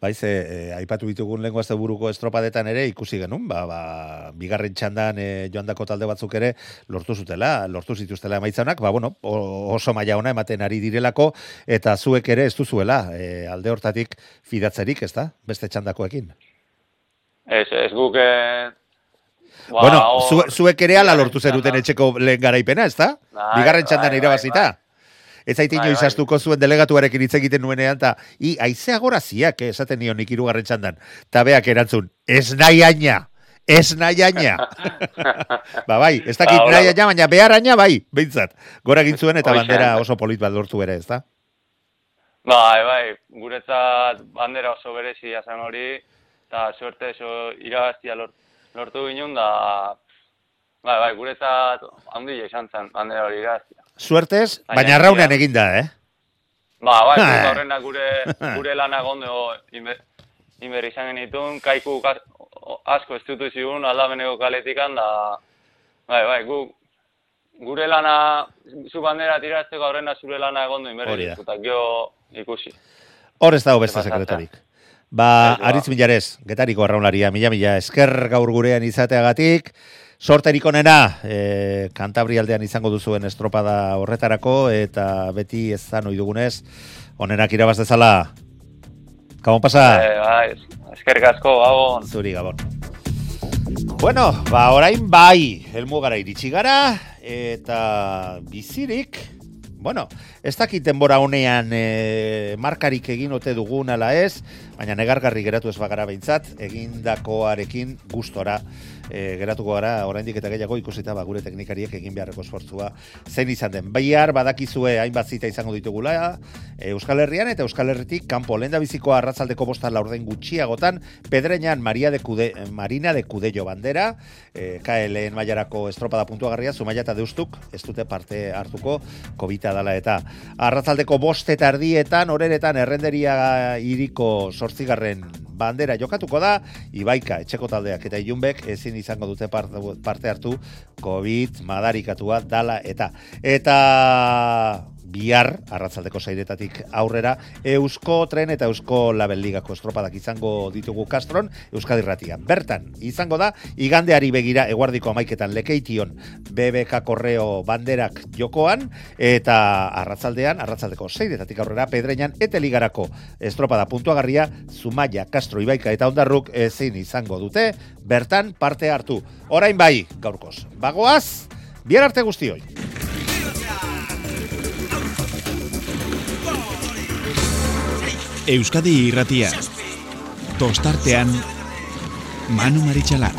Baiz, e, e, aipatu ditugun lengua buruko estropadetan ere ikusi genuen, ba, ba, bigarren txandan e, joandako talde batzuk ere lortu zutela, lortu zituztela emaitzanak, ba, bueno, oso maila ona ematen ari direlako, eta zuek ere ez duzuela, e, alde hortatik fidatzerik, ez da, beste txandakoekin. Ez, ez guk... Ba, bueno, hor- zu, zuek ere ala lortu txanda. etxeko lehen garaipena, ez da? Bai, Bigarren txandan bai, irabazita. Bai, Ez zaite Bai, inoiz bai. astuko zuen delegatuarekin hitz egiten nuenean, eta i, aizea goraziak, eh, esaten nion nik irugarren txandan. Ta beak erantzun, ez nahi aina, ez nahi aina. <laughs> ba bai, ez dakit Ba, nahi aina, baina behar aina, bai, behintzat. Gora egin zuen eta bandera oso polit bat lortu ere, ez da? Bai, bai, guretzat bandera oso berezia zen hori, eta suerte oso irabaztia lort, lortu ginen, da, bai, bai, guretzat handia izan zen bandera hori irabaztia. Suertez, Baina raunean eginda, eh? Ba, bai, <laughs> Ah. guk aurrena gure, gure <laughs> lana gondo inber, inber izan genitun, kaiku asko estutu zigun aldameneko kaletikan, da, bai, bai, gu, gure lana, zu bandera tirazteko aurrena zure lana egondo inber Hori da. eta gio ikusi. Hor ez dago beste sekretarik. Ba, ba. aritz milarez, getariko arraunlaria, mila mila, esker gaur gurean izateagatik, sorterik onena, e, Kantabri aldean izango duzuen estropada horretarako, eta beti ez zan dugunez, onenak irabaz dezala. Gabon pasa, Eh, bai, eskerrik asko, gabon. zuri gabon. Bueno, ba, orain bai, helmugara iritsi gara, eta bizirik, bueno, ez dakit denbora honean e, markarik egin ote dugun ala ez, baina negargarri geratu ez bagara behintzat, egindakoarekin gustora e, geratuko gara, oraindik eta gehiago ikusita ba, gure teknikariek egin beharreko esfortzua zein izan den. Bihar badakizue hainbat zita izango ditugula e, Euskal Herrian eta Euskal Herritik kanpo lenda biziko arratzaldeko bosta laurden gutxiagotan Pedreñan Maria de Kude, Marina de Kudello bandera, e, KLN mailarako estropada puntuagarria, Zumaia eta Deustuk ez dute parte hartuko kobita dala eta arratzaldeko bost eta ardietan, oreretan errenderia iriko sortzigarren bandera jokatuko da, Ibaika, etxeko taldeak eta ilunbek ezin izango dute parte hartu COVID madarikatua dala eta. Eta bihar, arratzaldeko sairetatik aurrera, Eusko Tren eta Eusko Labelligako estropadak izango ditugu Kastron, Euskadi Ratia. Bertan, izango da, igandeari begira eguardiko amaiketan lekeition BBK Korreo banderak jokoan, eta arratzaldean, arratzaldeko seiretatik aurrera, Pedreñan eta ligarako estropada puntuagarria, Zumaia, Castro, Ibaika eta Ondarruk ezin izango dute, bertan parte hartu. Orain bai, gaurkoz. Bagoaz, bihar arte guztioi. Euskadi irratia. Tostartean Manu Maritxalar.